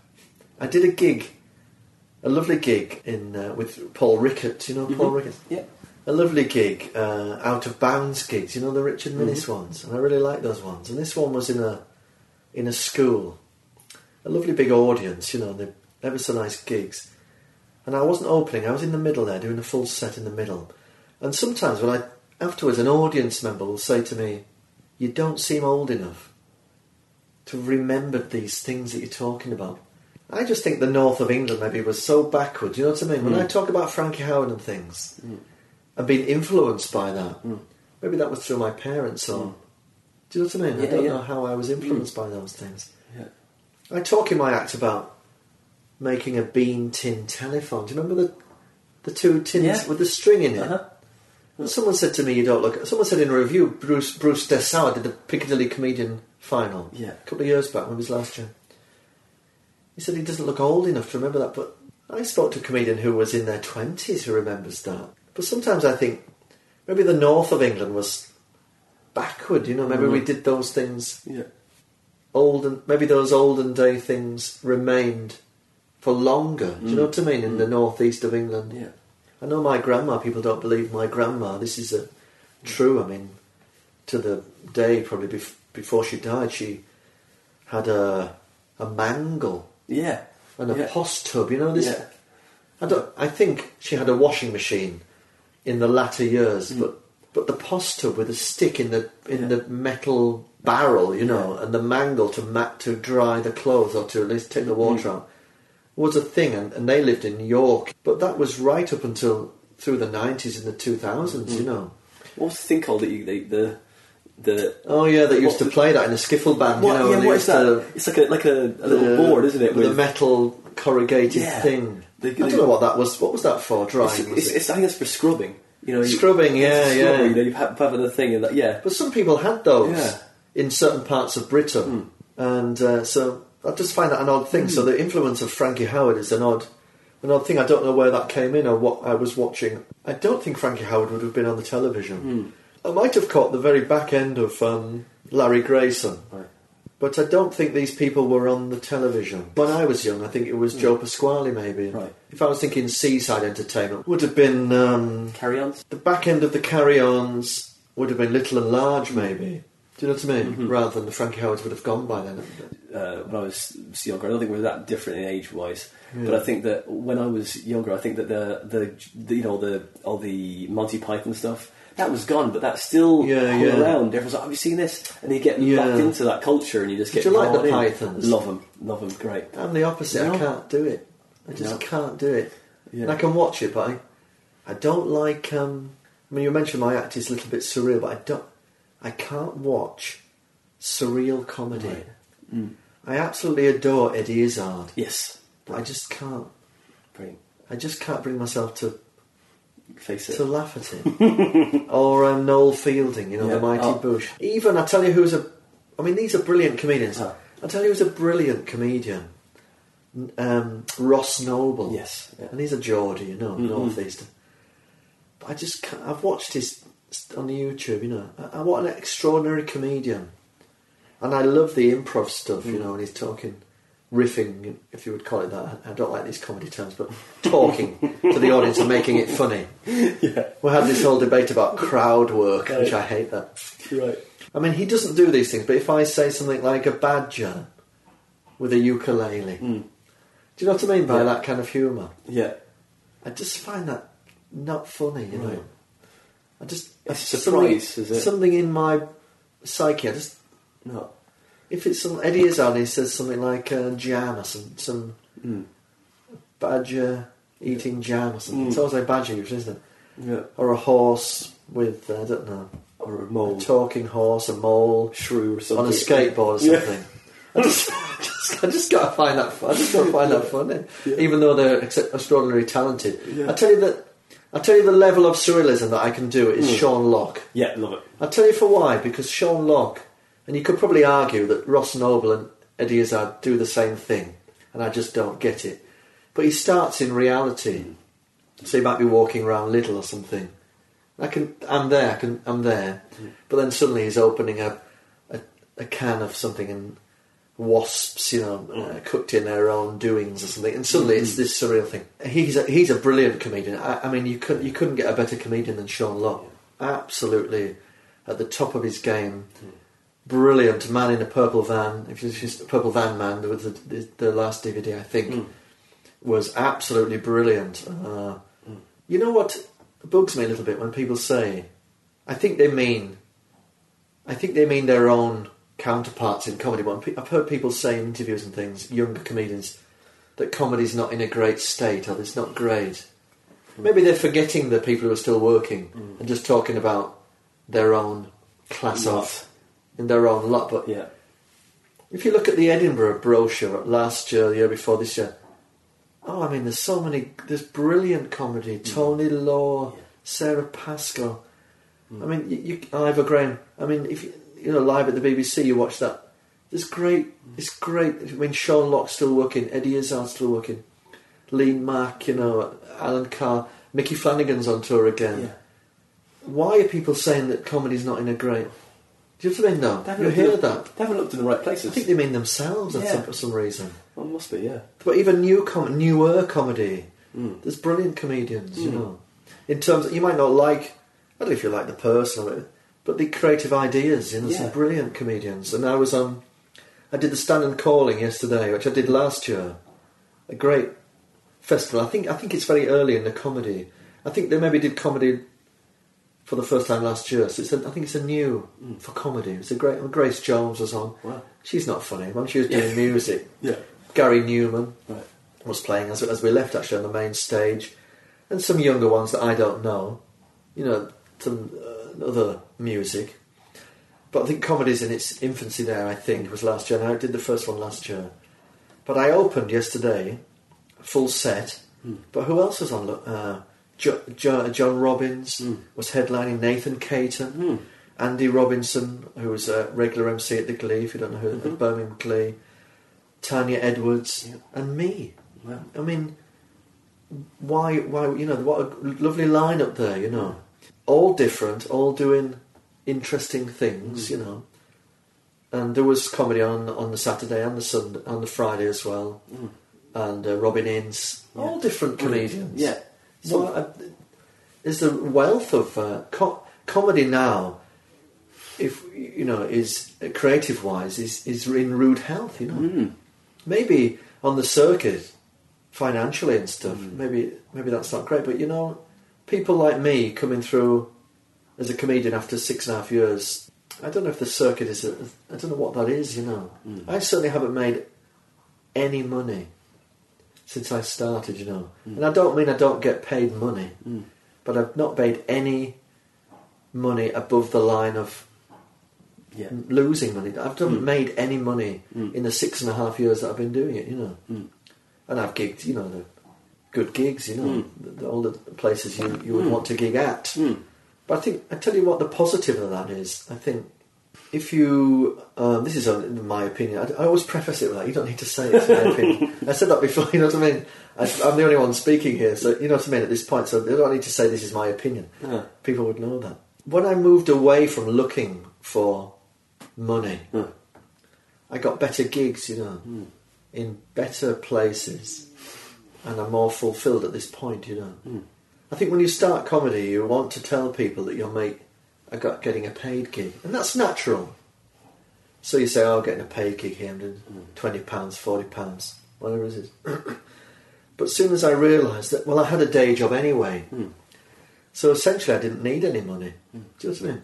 I did a gig, a lovely gig in uh, with Paul Rickett. Do you know Paul Rickett? Yeah. a lovely gig, uh, out of bounds gigs. You know the Richard Minnis ones, and I really like those ones. And this one was in a in a school, a lovely big audience. You know, they're ever so nice gigs. And I wasn't opening; I was in the middle there, doing a full set in the middle. And sometimes when I afterwards, an audience member will say to me, "You don't seem old enough to have remembered these things that you're talking about." I just think the north of England maybe was so backward. You know what I mean? When I mm. talk about Frankie Howerd and things, mm. and being influenced by that. Mm. Maybe that was through my parents or. Do you know what I mean? I don't yeah. know how I was influenced by those things. Yeah. I talk in my act about making a bean tin telephone. Do you remember the the two tins Yeah. with the string in it? Uh-huh. And Someone said to me, "You don't look." Someone said in a review, Bruce Bruce Dessau did the Piccadilly Comedian final Yeah. a couple of years back when it was last year. He said he doesn't look old enough to remember that, but I spoke to a comedian who was in their twenties who remembers that. But sometimes I think maybe the north of England was backward. You know, maybe we Mhm. did those things Yeah. olden. Maybe those olden day things remained for longer. Do you know what I mean? In the northeast of England. Yeah. I know my grandma. People don't believe my grandma. This is a true. I mean, to the day probably bef- before she died, she had a a mangle Yeah. and a yeah. post tub. You know this. Yeah. I don't. I think she had a washing machine in the latter years, Mm. but but the post tub with a stick in the in Yeah. the metal barrel, you know, and the mangle to mat to dry the clothes or to at least take the water Mm. out was a thing, and, and they lived in York. But that was right up until through the nineties and the two thousands, Mm. you know. What's the thing called that you, the, the, the, Oh yeah, they used to play that in a skiffle band, what, you know. yeah, what is that? to- it's like a, like a, a little board, isn't it? With, a metal corrugated Yeah. thing. They- I don't know what that was. What was that for? it's, Drying? was it's, it? it's, I think it's for scrubbing. You know, Scrubbing, it's yeah, a yeah. You know, you have, have the thing and that, yeah. But some people had those Yeah. in certain parts of Britain, hmm. and uh, so I just find that an odd thing. So hmm. the influence of Frankie Howerd is an odd, an odd thing. I don't know where that came in or what I was watching. I don't think Frankie Howerd would have been on the television. Hmm. I might have caught the very back end of um, Larry Grayson, Right. but I don't think these people were on the television. When I was young, I think it was Joe Pasquale maybe. Right. If I was thinking Seaside Entertainment, would have been. Um, Carry ons? the back end of the carry-ons would have been little and large, maybe. Do you know what I mean? Mm-hmm. Rather than the Frankie Howerds would have gone by then. uh, when I was younger. I don't think we were that different in age wise, but I think that when I was younger, I think that the, the the you know the all the Monty Python stuff that was gone, but that's still Yeah, hung yeah. around. Everyone's like, "Have you seen this?" And you get Yeah. into that culture, and you just get. you like the in. Pythons? Love them, love them. Great. I'm the opposite. I can't do it. I just No. can't do it. Yeah. And I can watch it, but I, I don't like. Um, I mean, you mentioned my act is a little bit surreal, but I don't. I can't watch surreal comedy. Right. Mm. I absolutely adore Eddie Izzard, Yes, but I just can't. brilliant. I just can't bring myself to Face it. to laugh at him. or um, Noel Fielding, you know, Yeah. the Mighty Oh. Boosh. Even, I tell you who's a. I mean, these are brilliant comedians. Oh. I tell you who's a brilliant comedian. Um, Ross Noble. Yes, yeah. And he's a Geordie, you know, Mhm. northeastern. But I just can't. I've watched his on YouTube, you know. I, I, what an extraordinary comedian. And I love the improv stuff, Mm. you know, when he's talking, riffing, if you would call it that. I don't like these comedy terms, but talking to the audience and making it funny. yeah, We had this whole debate about crowd work, Right. which I hate that. right. I mean, he doesn't do these things, but if I say something like a badger with a ukulele, Mm. do you know what I mean by Yeah. that kind of humour? Yeah, I just find that not funny, you know. Right. I just It's a something- surprise, is it? Something in my psyche. I just no. If it's some Eddie he says something like uh, jam or some some Mm. badger eating jam or something. Mm. It's always like badger, isn't it? Yeah, Or a horse with uh, I don't know. or a A mole, talking horse, a mole shrew, or something on a skateboard or Yeah. something. I just, just, I just gotta find that. fun. I just gotta find that funny, Yeah. even though they're ex- extraordinarily talented. Yeah. I tell you that. I tell you the level of surrealism that I can do is Mm. Sean Lock. Yeah, love it. I'll tell you for why. Because Sean Lock, and you could probably argue that Ross Noble and Eddie Izzard do the same thing, and I just don't get it. But he starts in reality, so he might be walking around Lidl or something. I can, I'm there, I can, I'm there, but then suddenly he's opening a, a, a can of something and wasps, you know, uh, cooked in their own doings or something, and suddenly it's this surreal thing. He's a, he's a brilliant comedian. I, I mean, you couldn't you couldn't get a better comedian than Sean Lock. Absolutely at the top of his game. Brilliant man in a purple van. If it's just purple van man, the, the, the last DVD I think Mm. was absolutely brilliant. Uh, You know what bugs me a little bit when people say, I think they mean, I think they mean their own counterparts in comedy. But I've heard people say in interviews and things, younger comedians, that comedy's not in a great state or it's not great. Maybe they're forgetting the people who are still working and just talking about their own class off in their own lot. But Yeah, if you look at the Edinburgh brochure last year, the year before this year, Oh, I mean, there's so many. There's brilliant comedy. Mm. Tony Law, Yeah. Sara Pascoe. Mm. I mean, you, you, Ivo Graham. I mean, if you, you know, live at the BBC, you watch that. It's great. Mm. It's great. I mean, Sean Lock's still working. Eddie Izzard's still working. Lee Mack, you know, Alan Carr, Micky Flanagan's on tour again. Yeah. Why are people saying that comedy's not in a great? Do you know what I mean? They haven't you looked hear in- that. They haven't looked in the right places. I places. think they mean themselves for Yeah. some, for some reason. Well, it must be, yeah. But even new com- newer comedy, Mm. there's brilliant comedians, you Mm. know. In terms, you might not like, I don't know if you like the person but the creative ideas, you know, some Yeah. brilliant comedians. And I was on, I did the Standon Calling yesterday, which I did last year. A great festival. I think I think it's very early in the comedy. I think they maybe did comedy for the first time last year. So it's a, I think it's a new for comedy. It's a great. Grace Jones was on. Wow. She's not funny. When she was Yeah. doing music, Yeah. Gary Numan Right. was playing as, as we left actually on the main stage, and some younger ones that I don't know, you know, some uh, other music. But I think comedy's in its infancy there. I think was last year. I did the first one last year, but I opened yesterday, full set. But who else was on? Uh, jo- jo- John Robins Mm. was headlining. Nathan Caton, Mm. Andy Robinson, who was a regular MC at the Glee. If you don't know who, Mhm. at Birmingham Glee. Tanya Edwards Yeah. and me. Wow. I mean, why? Why? You know, what a lovely lineup there. You know, all different, all doing interesting things. Mm. You know, and there was comedy on on the Saturday and the Sunday and the Friday as well, Mm. and uh, Robin Ince, Yeah. all different comedians. Yeah. So uh, there's a wealth of uh, co- comedy now. If you know, is creative wise, is is in rude health. You know Mm. maybe on the circuit financially and stuff Mm. maybe maybe that's not great but you know people like me coming through as a comedian after six and a half years i don't know if the circuit is a, i don't know what that is you know Mm. i certainly haven't made any money since i started you know Mm. and i don't mean i don't get paid money Mm. but i've not made any money above the line of Yeah. losing money i've not Mm. made any money Mm. in the six and a half years that i've been doing it you know Mm. and I've gigged, you know, the good gigs, you know, Mm. the, all the places you, you would want to gig at. But I think I tell you what the positive of that is. I think if you, um, this is my opinion. I, I always preface it with that. You don't need to say it's my opinion. I said that before. You know what I mean? I, I'm the only one speaking here, so you know what I mean. At this point, so they don't need to say this is my opinion. Yeah. People would know that. When I moved away from looking for money, Yeah. I got better gigs. You know Mm. in better places and I'm more fulfilled at this point, you know. Mm. I think when you start comedy, you want to tell people that you'll make a, got getting a paid gig, and that's natural. So you say, "Oh, I'm getting a paid gig here, I'm doing twenty pounds, forty pounds, whatever it is." but as soon as I realised that, well, I had a day job anyway, Mm. so essentially I didn't need any money. Do you know what I mean?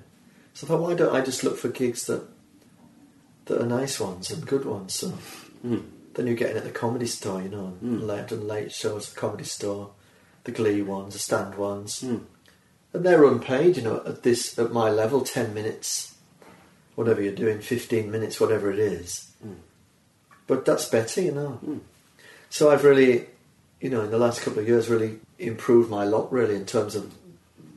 So I thought, why don't I just look for gigs that that are nice ones and good ones? So Mm. then you're getting at the comedy store, you know, Mm. late, I've late shows, at the comedy store, the Glee ones, the stand ones, Mm. And they're unpaid, you know, at this at my level, ten minutes, whatever you're doing, fifteen minutes, whatever it is. Mm. But that's better, you know. Mm. So I've really, you know, in the last couple of years, really improved my lot, really, in terms of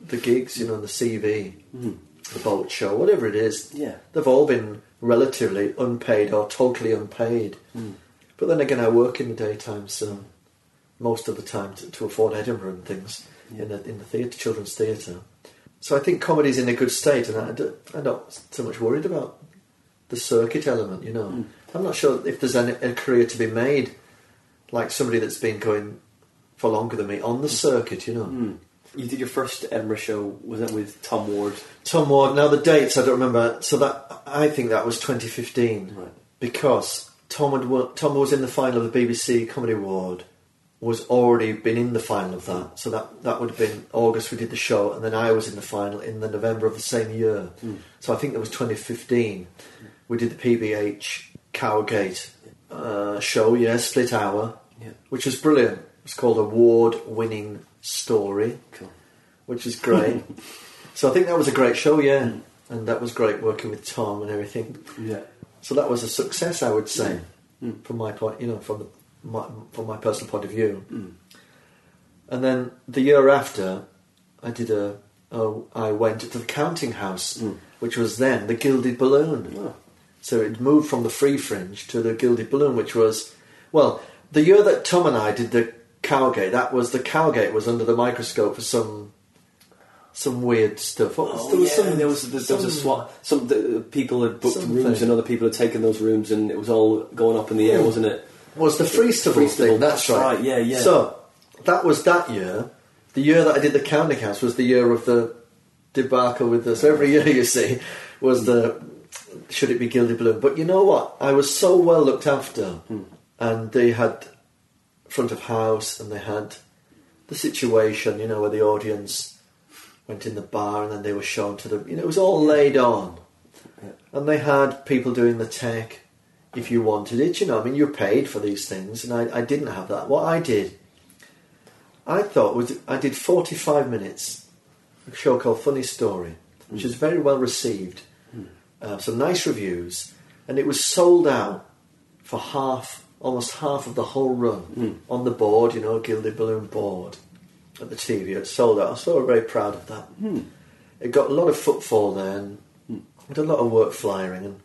the gigs, you know, and the CV, Mm. the boat show, whatever it is. Yeah. They've all been relatively unpaid or totally unpaid. Mm. But then again, I work in the daytime, so most of the time to, to afford Edinburgh and things. In the in the theatre, children's theatre. So I think comedy's in a good state, and I, I'm not so much worried about the circuit element. You know, Mm. I'm not sure if there's any, a career to be made like somebody that's been going for longer than me on the circuit. You know, Mm. You did your first Edinburgh show, was that with Tom Ward? Tom Ward. Now the dates I don't remember. So that I think that was 2015 Right. because Tom had Tom was in the final of the BBC Comedy Award. Was already been in the final of that, so that that would have been August. We did the show, and then I was in the final in the November of the same year. Mm. So I think that was 2015. We did the PBH Cowgate uh, show, yeah, split hour, Yeah. which was brilliant. It was called Award-winning Story Cool. which is great. so I think that was a great show, yeah, and that was great working with Tom and everything. Yeah. So that was a success, I would say, Mm. from my point, you know, from the my, from my personal point of view. Hmm. And then the year after, I did a. Oh, I went to the counting house, hmm. which was then the Gilded Balloon. Oh. So it moved from the Free Fringe to the Gilded Balloon, which was, well, the year that Tom and I did the Cowgate, that was the Cowgate was under the microscope for some some weird stuff. What was, Oh, there was yeah, some, there was there, was a some- swap. Some the, uh, people had booked Something. rooms, and other people had taken those rooms, and it was all going up in the air, wasn't it? Was the Freestival Freestival, thing. That's, that's right. right, yeah, yeah. So that was that year. The year that I did the counting house was the year of the debacle with the. So every year you see was the should it be Gilded Balloon? But you know what? I was so well looked after, Hmm. and they had front of house, and they had the situation. You know where the audience went in the bar, and then they were shown to the. You know, it was all laid on, Yeah. and they had people doing the tech if you wanted it. You know, I mean, you're paid for these things, and I, I didn't have that. What I did, I thought was I did 45 minutes, a show called Funny Story, which was very well received, hmm. uh, some nice reviews, and it was sold out for half, almost half of the whole run hmm. on the board. You know, Gilded Balloon board at the TV. It sold out. I was so very proud of that. Hmm. It got a lot of footfall there, and we did a lot of work flying and.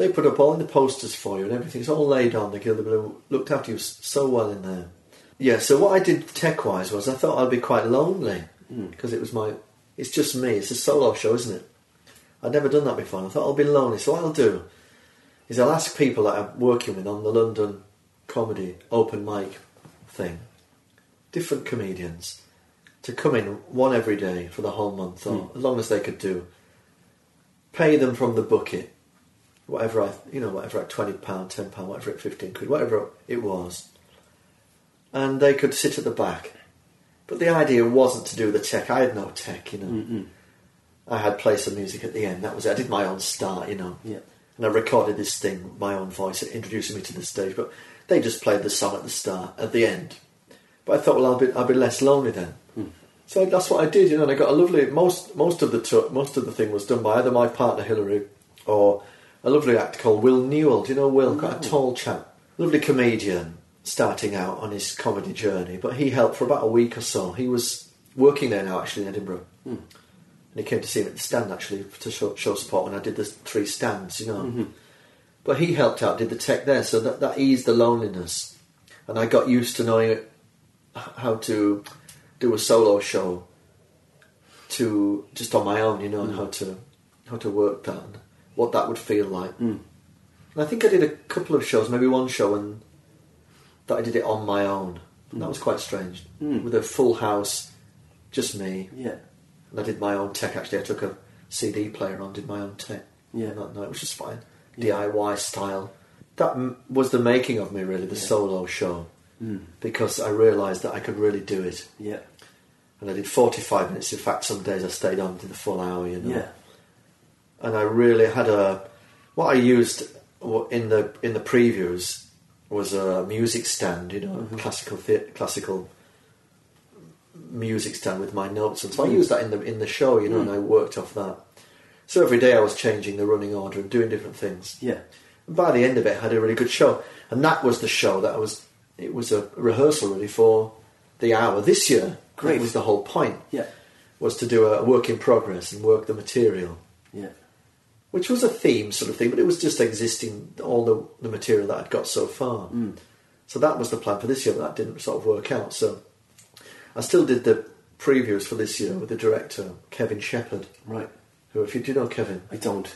They put up all the posters for you and everything. It's all laid on. The Gilded Balloon looked after you so well in there. Yeah. So what I did tech wise was I thought I'd be quite lonely hmm. because it was my. It's just me. It's a solo show, isn't it? I'd never done that before. and I thought I'll be lonely. So what I'll do is I'll ask people that I'm working with on the London comedy open mic thing, different comedians, to come in one every day for the whole month, or hmm. as long as they could do. Pay them from the bucket, whatever I, you know, whatever at twenty pound, ten pound, whatever at fifteen quid, whatever it was, and they could sit at the back. But the idea wasn't to do the tech. I had no tech, you know. I had play some music at the end. That was it. I did my own start, you know. Yeah. And I recorded this thing, my own voice, introducing me to the stage. But they just played the song at the start, at the end. But I thought, well, I'll be, I'll be less lonely then. Mm. So that's what I did, you know. And I got a lovely most most of the tour, most of the thing was done by either my partner Hillary or a lovely actor called Will Newell. Do you know Will? Quite a oh. tall chap, lovely comedian, starting out on his comedy journey. But he helped for about a week or so. He was working there now, actually in Edinburgh. Hmm. And he came to see me at the stand actually to show, show support when I did the three stands, you know. Mm-hmm. But he helped out, did the tech there, so that, that eased the loneliness. And I got used to knowing how to do a solo show to just on my own, you know, and hmm. how to how to work that what that would feel like. Hmm. And I think I did a couple of shows, maybe one show, and that I did it on my own. And that was quite strange, hmm. with a full house, just me. Yeah. And I did my own tech actually. I took a CD player on, did my own tech. Yeah. that night, which was fine. Yeah. DIY style. That m- was the making of me, really, the Yeah. solo show. Because I realised that I could really do it. Yeah. And I did 45 minutes. In fact, some days I stayed on to the full hour, you know. Yeah. And I really had a. What I used in the in the previews was a music stand, you know, mm-hmm. classical the- classical music stand with my notes, and so I mm. used that in the in the show, you know, and mm. I worked off that. So every day I was changing the running order and doing different things. Yeah. And by the end of it, I had a really good show, and that was the show that I was. It was a rehearsal really for the hour this year. Great. That was the whole point. Yeah. Was to do a work in progress and work the material, Yeah. Which was a theme sort of thing, but it was just existing all the, the material that I'd got so far. Hmm. So that was the plan for this year, but that didn't sort of work out. So I still did the previews for this year with the director Kevin Shepherd, Right. who, if you do know Kevin, I don't.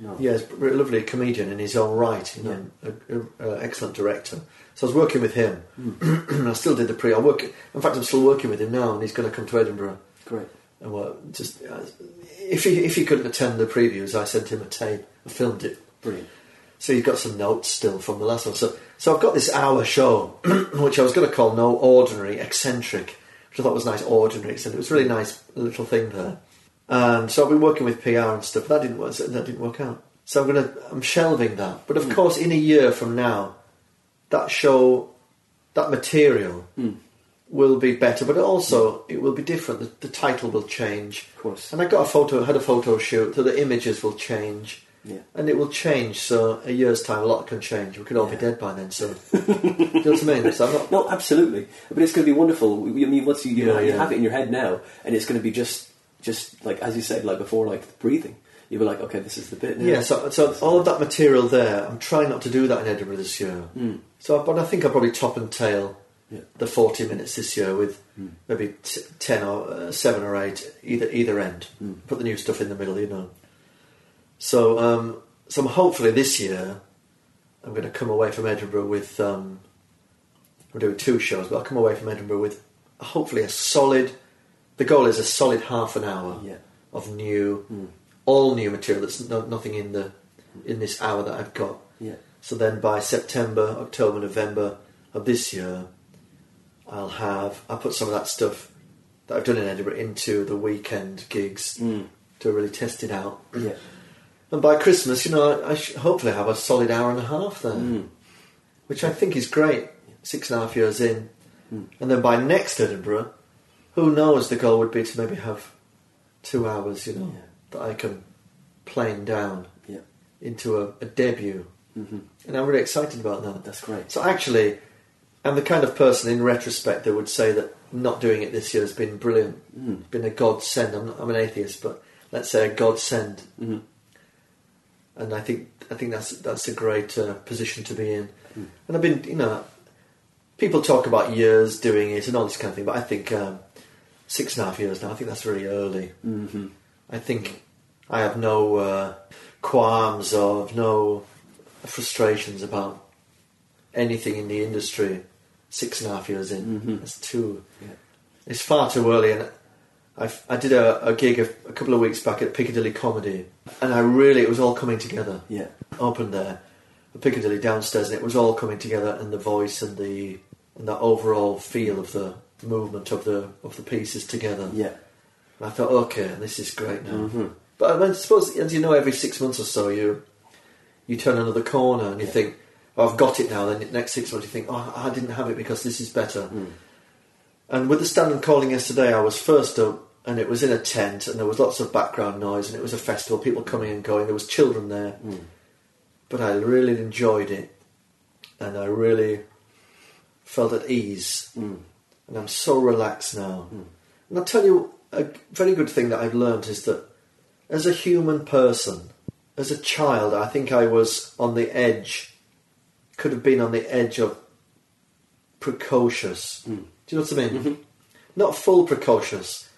No. yeah, he's a lovely comedian in his own right, you know, a, a, a excellent director. So I was working with him. Hmm. I still did the pre. I work. In fact, I'm still working with him now, and he's going to come to Edinburgh. Great. And well, just uh, if he if he couldn't attend the previews, I sent him a tape. I filmed it. Brilliant. So he's got some notes still from the last one. So so I've got this hour show, which I was going to call No Ordinary Eccentric, which I thought was nice. Ordinary Eccentric. It was a really nice little thing there. And so I've been working with PR and stuff. That didn't work. That didn't work out. So I'm gonna I'm shelving that. But of course, in a year from now, that show, that material will be better. But also it will be different. The, the title will change. Of course. And I got a photo. Had a photo shoot. So the images will change. Yeah. And it will change. So a year's time, a lot can change. We could all be dead by then. So do you know what I mean? So I'm not. No, absolutely. But it's going to be wonderful. I mean, once you you, Yeah, know, you yeah. have it in your head now, and it's going to be just just like as you said, like before, like breathing. You'll be like, okay, this is the bit. Now. Yeah, so, so all of that material there, I'm trying not to do that in Edinburgh this year. Mm. So, but I think I'll probably top and tail Yeah. the 40 minutes this year with Mm. maybe t- 10 or uh, 7 or 8 either either end. Mm. Put the new stuff in the middle, you know. So, um, so hopefully this year I'm going to come away from Edinburgh with. Um, we're doing two shows, but I'll come away from Edinburgh with hopefully a solid. The goal is a solid half an hour Yeah. of new, Mm. all new material. That's no, nothing in the in this hour that I've got. Yeah. So then by September, October, November of this year, I'll have I'll put some of that stuff that I've done in Edinburgh into the weekend gigs Mm. to really test it out. Yeah. And by Christmas, you know, I, I hopefully have a solid hour and a half there, Mm. which I think is great. Six and a half years in, Mm. and then by next Edinburgh, who knows? The goal would be to maybe have two hours, you know, Yeah. that I can plane down Yeah. into a, a debut, hmm and I'm really excited about that. That's great. So actually, I'm the kind of person in retrospect that would say that not doing it this year has been brilliant, Mm. been a godsend. I'm, not, I'm an atheist, but let's say a godsend, hmm and I think I think that's that's a great uh, position to be in. Mm. And I've been, you know, people talk about years doing it and all this kind of thing, but I think um, six and a half years now. I think that's really early. hmm I think I have no uh, qualms or no frustrations about anything in the industry. Six and a half years in, Mhm. it's too. Yeah. It's far too early. And I, I did a, a gig a, a couple of weeks back at Piccadilly Comedy, and I really it was all coming together. Yeah. Opened there, at Piccadilly downstairs, and it was all coming together, and the voice and the and the overall feel of the movement of the of the pieces together. Yeah. And I thought, okay, this is great now. hmm But I, mean, I suppose, as you know, every six months or so, you you turn another corner and you Yeah. think, oh, I've got it now. Then next six months, you think, oh, I didn't have it because this is better. Mm. And with the Standon Calling yesterday, I was first up, and it was in a tent, and there was lots of background noise, and it was a festival, people coming and going. There was children there, Mm. but I really enjoyed it, and I really felt at ease, Mm. and I'm so relaxed now. Mm. And I'll tell you, a very good thing that I've learned is that as a human person, as a child, I think I was on the edge, could have been on the edge of precocious. Mm. Do you know what I mean? Mhm. Not full precocious,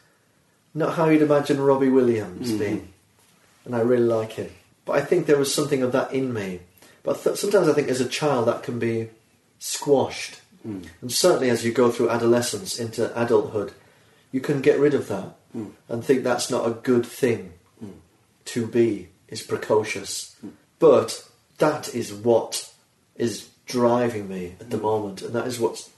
not how you'd imagine Robbie Williams Mhm. being. And I really like him. But I think there was something of that in me. But th- sometimes I think as a child that can be squashed. Mm. And certainly as you go through adolescence into adulthood, you can get rid of that Mm. and think that's not a good thing Mm. to be, is precocious. But that is what is driving me at the Mm. moment, and that is what's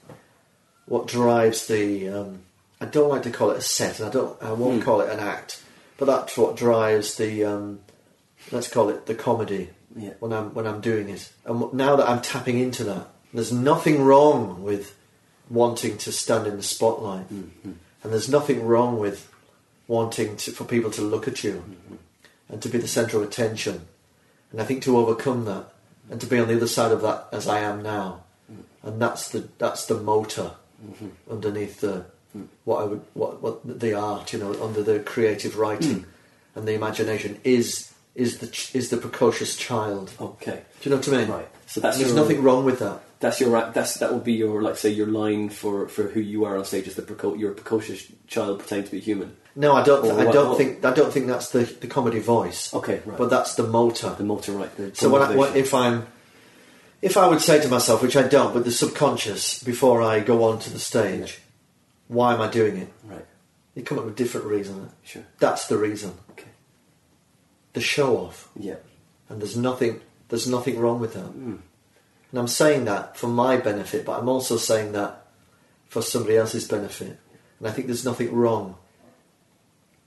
what drives the. Um, I don't like to call it a set, and I don't. I won't Mm. call it an act, but that's what drives the. Um, let's call it the comedy Yeah. when I'm when I'm doing it. And now that I'm tapping into that, there's nothing wrong with wanting to stand in the spotlight, Mhm. and there's nothing wrong with wanting to, for people to look at you and to be the centre of attention. And I think to overcome that and to be on the other side of that as I am now, and that's the that's the motor underneath the what I would what what the art you know under the creative writing and the imagination is is the ch- is the precocious child. Okay. Do you know what I mean? Right. So that's There's nothing wrong with that. That's your that's that would be your like say your line for for who you are on stage as the preco- your precocious child pretending to be human. No, I don't. Or I what- don't what- think. I don't think that's the the comedy voice. Okay, right. But that's the motor. the motor right. The So when I, when, if I'm, if I would say to myself, which I don't, but the subconscious before I go on to the stage, why am I doing it? right. You come up with a different reason. Sure. That's the reason. Okay. The show off, Yeah. and there's nothing. There's nothing wrong with that. Mm. And I'm saying that for my benefit, but I'm also saying that for somebody else's benefit. And I think there's nothing wrong.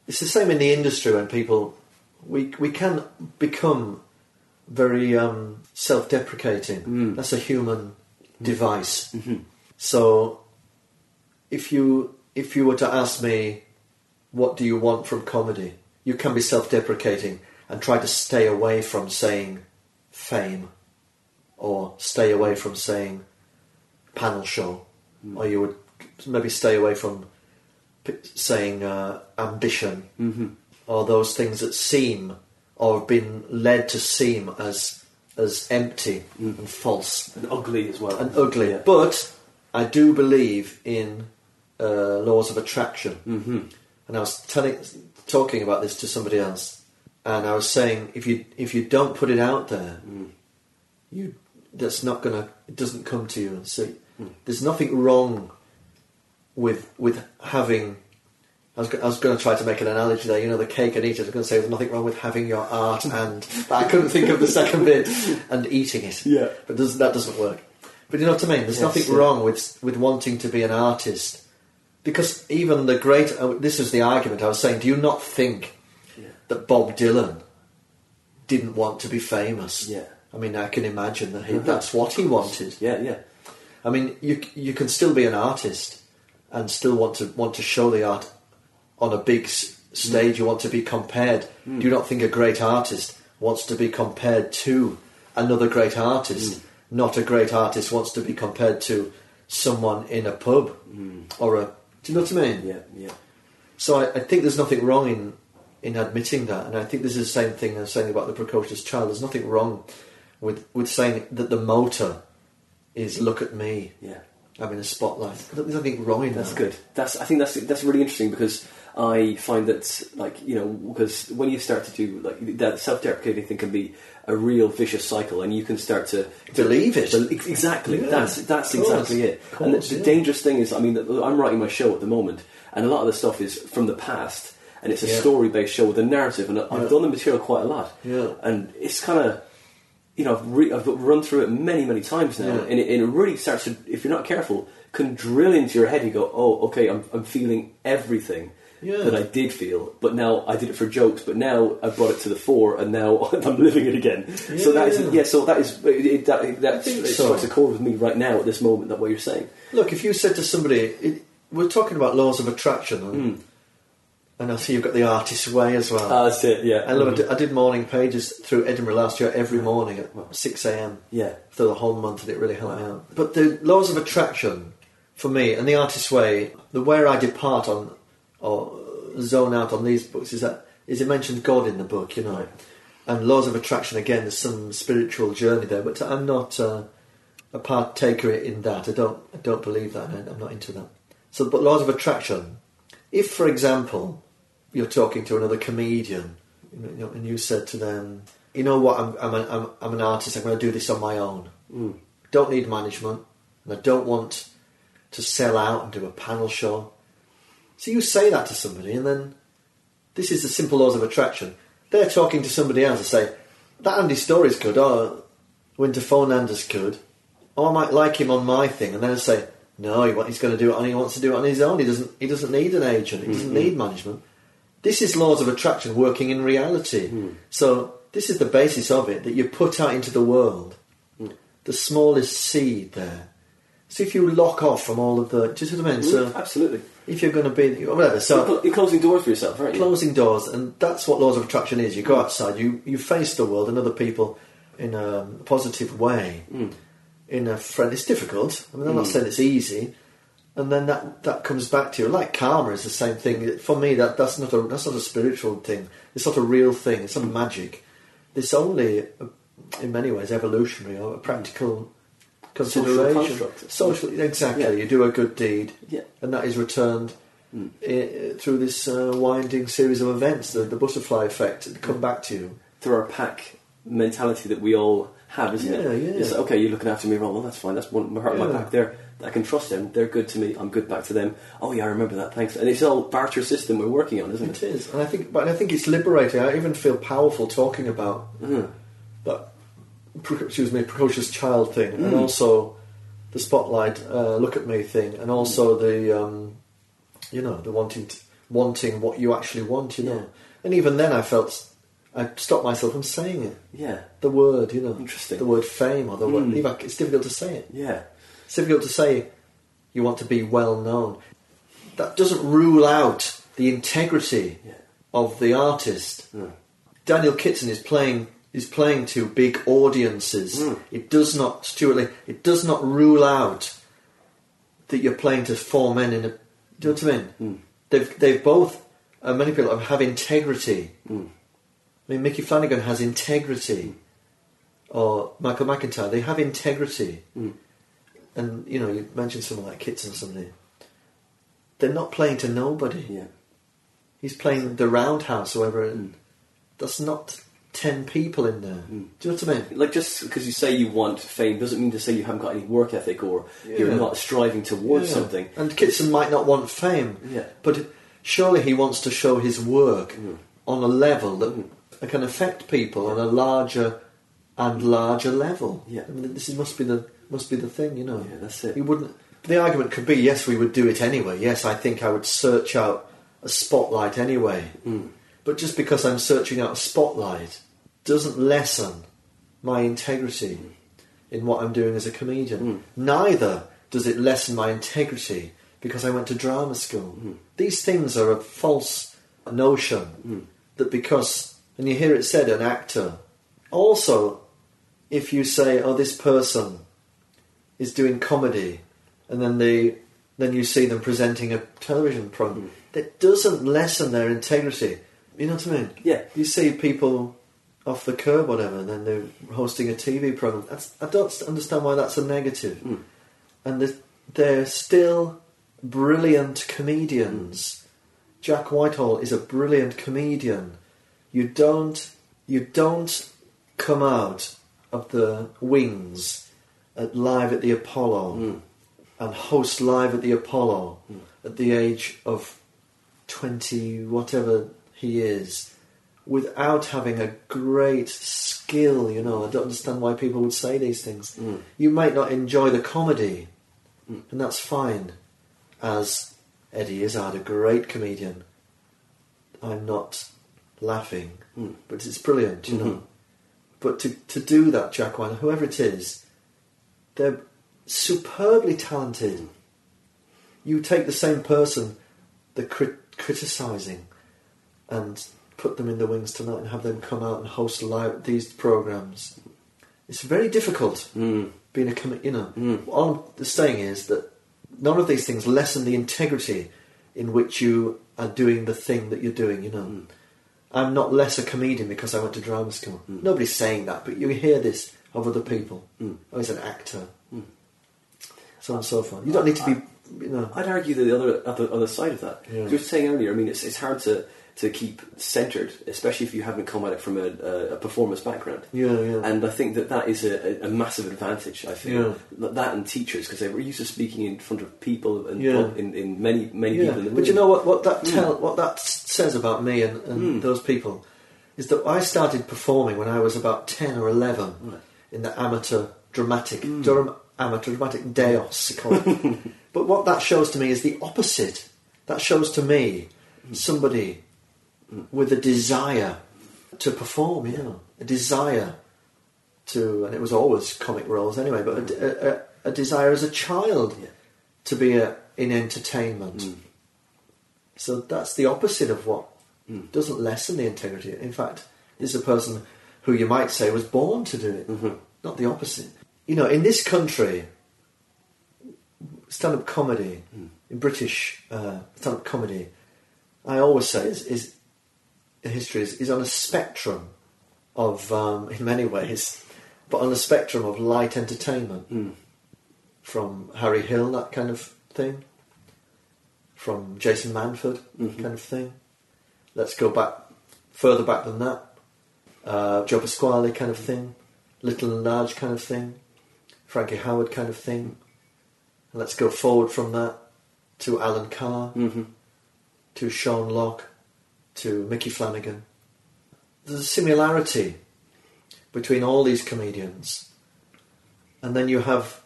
It's the same in the industry when people we we can become very um, self-deprecating. Mm. That's a human device. Mhm. So if you if you were to ask me what do you want from comedy, you can be self-deprecating and try to stay away from saying fame or stay away from saying panel show, or you would maybe stay away from saying uh, ambition Mm-hmm. or those things that seem or have been led to seem as as empty and false And ugly as well. and ugly. Yeah. But I do believe in uh, laws of attraction. hmm And I was telling, talking about this to somebody else, and I was saying if you if you don't put it out there, Mm. you that's not gonna it doesn't come to you. And see, Mm. there's nothing wrong with with having. I was, I was going to try to make an analogy there. You know, the cake and eat it. I was going to say there's nothing wrong with having your art and but I couldn't think of the second bit and eating it. Yeah. but does, that doesn't work. But you know what I mean. There's Yes, nothing yeah. wrong with with wanting to be an artist because even the great. Uh, this is the argument I was saying. Do you not think Yeah. that Bob Dylan didn't want to be famous? Yeah. I mean, I can imagine that he, Mhm. that's what he wanted. Yeah, yeah. I mean, you you can still be an artist and still want to want to show the art on a big s- stage. Mm. You want to be compared. Mm. Do you not think a great artist wants to be compared to another great artist? Mm. Not a great artist wants to be compared to someone in a pub or a. Do you know what I mean? Yeah, yeah. So I, I think there's nothing wrong in in admitting that, and I think this is the same thing I'm saying about the precocious child. There's nothing wrong with with saying that the motor is look at me. Yeah. I'm in a spotlight. There's nothing wrong in That's that. good. That's I think that's that's really interesting because I find that like you know because when you start to do like that self-deprecating thing can be a real vicious cycle and you can start to Believe it. Ex- Exactly. Yeah, that's that's course, exactly it. of and the, course, the dangerous thing is, I mean, I'm writing my show at the moment, and a lot of the stuff is from the past, and it's a Yeah. story-based show with a narrative, and I've done the material quite a lot. Yeah. And it's kind of, you know, I've, re- I've run through it many, many times now, Yeah. and, it, and it really starts to, if you're not careful, can drill into your head. You go, oh, okay, I'm, I'm feeling everything. Yeah. That I did feel, but now I did it for jokes. But now I brought it to the fore, and now I'm living it again. so that is, Yeah. yeah. So that is it, that that think it so. strikes a chord with me right now at this moment. That what you're saying. Look, if you said to somebody, it, we're talking about laws of attraction, and, Mm. And I see you've got the artist's way as well. Ah, that's it. Yeah. I love it. I did morning pages through Edinburgh last year every morning at 6 a.m. Yeah. for the whole month, and it really helped me out. But the laws of attraction, for me, and the artist's way, the where I depart on or zone out on these books is that is it mentions God in the book, you know, Right. and laws of attraction again. There's some spiritual journey there, but I'm not uh, a partaker in that. I don't. I don't believe that. I'm not into that. So, but laws of attraction. If, for example, you're talking to another comedian, you know, and you said to them, "You know what? I'm I'm, a, I'm, I'm an artist. I'm going to do this on my own. Mm. Don't need management, and I don't want to sell out and do a panel show." So you say that to somebody, and then this is the simple laws of attraction. They're talking to somebody else and say, "That Andy Storey's good," or "Winter Fernandez good," or I might like him on my thing, and then I say, "No, he, he's going to do it on. He wants to do it on his own. He doesn't. He doesn't need an agent. He doesn't need management." This is laws of attraction working in reality. So this is the basis of it that you put out into the world the smallest seed there. So if you lock off from all of the, do you see what I mean? So Mm, absolutely. if you're going to be whatever, You're, so you're closing doors for yourself, right? closing doors, and that's what laws of attraction is. You go outside, you you face the world and other people in a positive way, Mm. in a friend. It's difficult. I mean, I'm not saying it's easy, and then that that comes back to you. Like karma is the same thing for me. That that's not a that's not a spiritual thing. It's not a real thing. It's not magic. It's only, uh, in many ways, evolutionary or a practical consideration. Social, exactly. Yeah. You do a good deed, Yeah. and that is returned i- through this uh, winding series of events, the, the butterfly effect, that come back to you. Through our pack mentality that we all have, isn't Yeah, it? yeah. It's like, okay, you're looking after me, well, well that's fine. That's one, my heart, my Yeah. pack. There, I can trust them. They're good to me. I'm good back to them. Oh yeah, I remember that. Thanks. And it's all barter system we're working on, isn't It it? is, and I think, but I think it's liberating. I even feel powerful talking about Mhm. that. Excuse me, precocious child thing, and Mm. also the spotlight, uh, look at me thing, and also the, um, you know, the wanting, t wanting what you actually want. You know, Yeah. and even then, I felt I stopped myself from saying it. Yeah. The word, you know, Interesting. The word fame or the word. Mm. even- It's difficult to say it. Yeah. It's difficult to say you want to be well known. That doesn't rule out the integrity Yeah. of the artist. Mm. Daniel Kitson is playing is playing to big audiences. Hmm. It does not, Stewart Lee, it does not rule out that you're playing to four men in a. Do you know what I mean? Hmm. They've they've both. Uh, many people have integrity. Hmm. I mean, Micky Flanagan has integrity, or Michael McIntyre. They have integrity, Hmm. And you know, you mentioned someone like Kitson, something. They're not playing to nobody. Yeah. He's playing the roundhouse, or whatever. Mm. That's not ten people in there. Mm. Do you know what I mean? Like just because you say you want fame doesn't mean to say you haven't got any work ethic or you're not striving towards Yeah. something. And Kitson might not want fame, Yeah. but surely he wants to show his work Mm. on a level that can affect people on a larger and larger level. Yeah. I mean, this must be the must be the thing, you know. Yeah, that's it. You wouldn't. The argument could be, yes, we would do it anyway. Yes, I think I would search out a spotlight anyway. Mm. But just because I'm searching out a spotlight doesn't lessen my integrity in what I'm doing as a comedian. Mm. Neither does it lessen my integrity because I went to drama school. These things are a false notion that because, and you hear it said, an actor. Also, if you say, oh, this person is doing comedy, and then they, then you see them presenting a television program, mm. that doesn't lessen their integrity. You know what I mean? Yeah. You see people off the curb, whatever, and then they're hosting a TV program. That's, I don't understand why that's a negative. Mm. And they're, they're still brilliant comedians. Mm. Jack Whitehall is a brilliant comedian. You don't, you don't come out of the wings at live at the Apollo hmm. and host live at the Apollo hmm. at the age of twenty, whatever he is, without having a great skill. You know, I don't understand why people would say these things. Hmm. You might not enjoy the comedy, and that's fine. As Eddie Izzard, a great comedian, I'm not laughing, but it's brilliant. You mm-hmm. know. But to, to do that, Jack White, whoever it is, they're superbly talented. You take the same person, the crit- criticising, and put them in the wings tonight and have them come out and host live these programs. It's very difficult Mm. being a com- you know. Hmm. All I'm saying is that none of these things lessen the integrity in which you are doing the thing that you're doing. You know, hmm. I'm not less a comedian because I went to drama school. Hmm. Nobody's saying that, but you hear this of other people. Hmm. Oh, he's an actor. Hmm. So on and so forth. You don't need to be, you know. I'd argue that the other other, other side of that. Yeah. You were saying earlier, I mean, it's, it's hard to, to keep centred, especially if you haven't come at it from a, a, a performance background. Yeah, yeah. And I think that that is a, a, massive advantage. I feel Yeah. that, and teachers because they were used to speaking in front of people and Yeah. in, in many many Yeah, people. But you know what? What that hmm. tell what that says about me and, and those people is that I started performing when I was about ten or eleven Right. In the amateur dramatic mm. Durham amateur dramatic Deos. they call it. but what that shows to me is the opposite. That shows to me mm. somebody with a desire to perform. You know, a desire to, and it was always comic roles anyway. But a, a, a, desire as a child Yeah. to be a, in entertainment. Mm. So that's the opposite of what doesn't lessen the integrity. In fact, this is a person who you might say was born to do it, not the opposite. You know, in this country, stand-up comedy, in British uh, stand-up comedy, I always say is, is history is, is on a spectrum of, um, in many ways, but on a spectrum of light entertainment. From Harry Hill, that kind of thing, from Jason Manford, kind of thing. Let's go back further back than that. Uh, Joe Pasquale kind of thing, Little and Large kind of thing, Frankie Howerd kind of thing. And let's go forward from that to Alan Carr, mm-hmm. to Sean Lock, to Micky Flanagan. There's a similarity between all these comedians, and then you have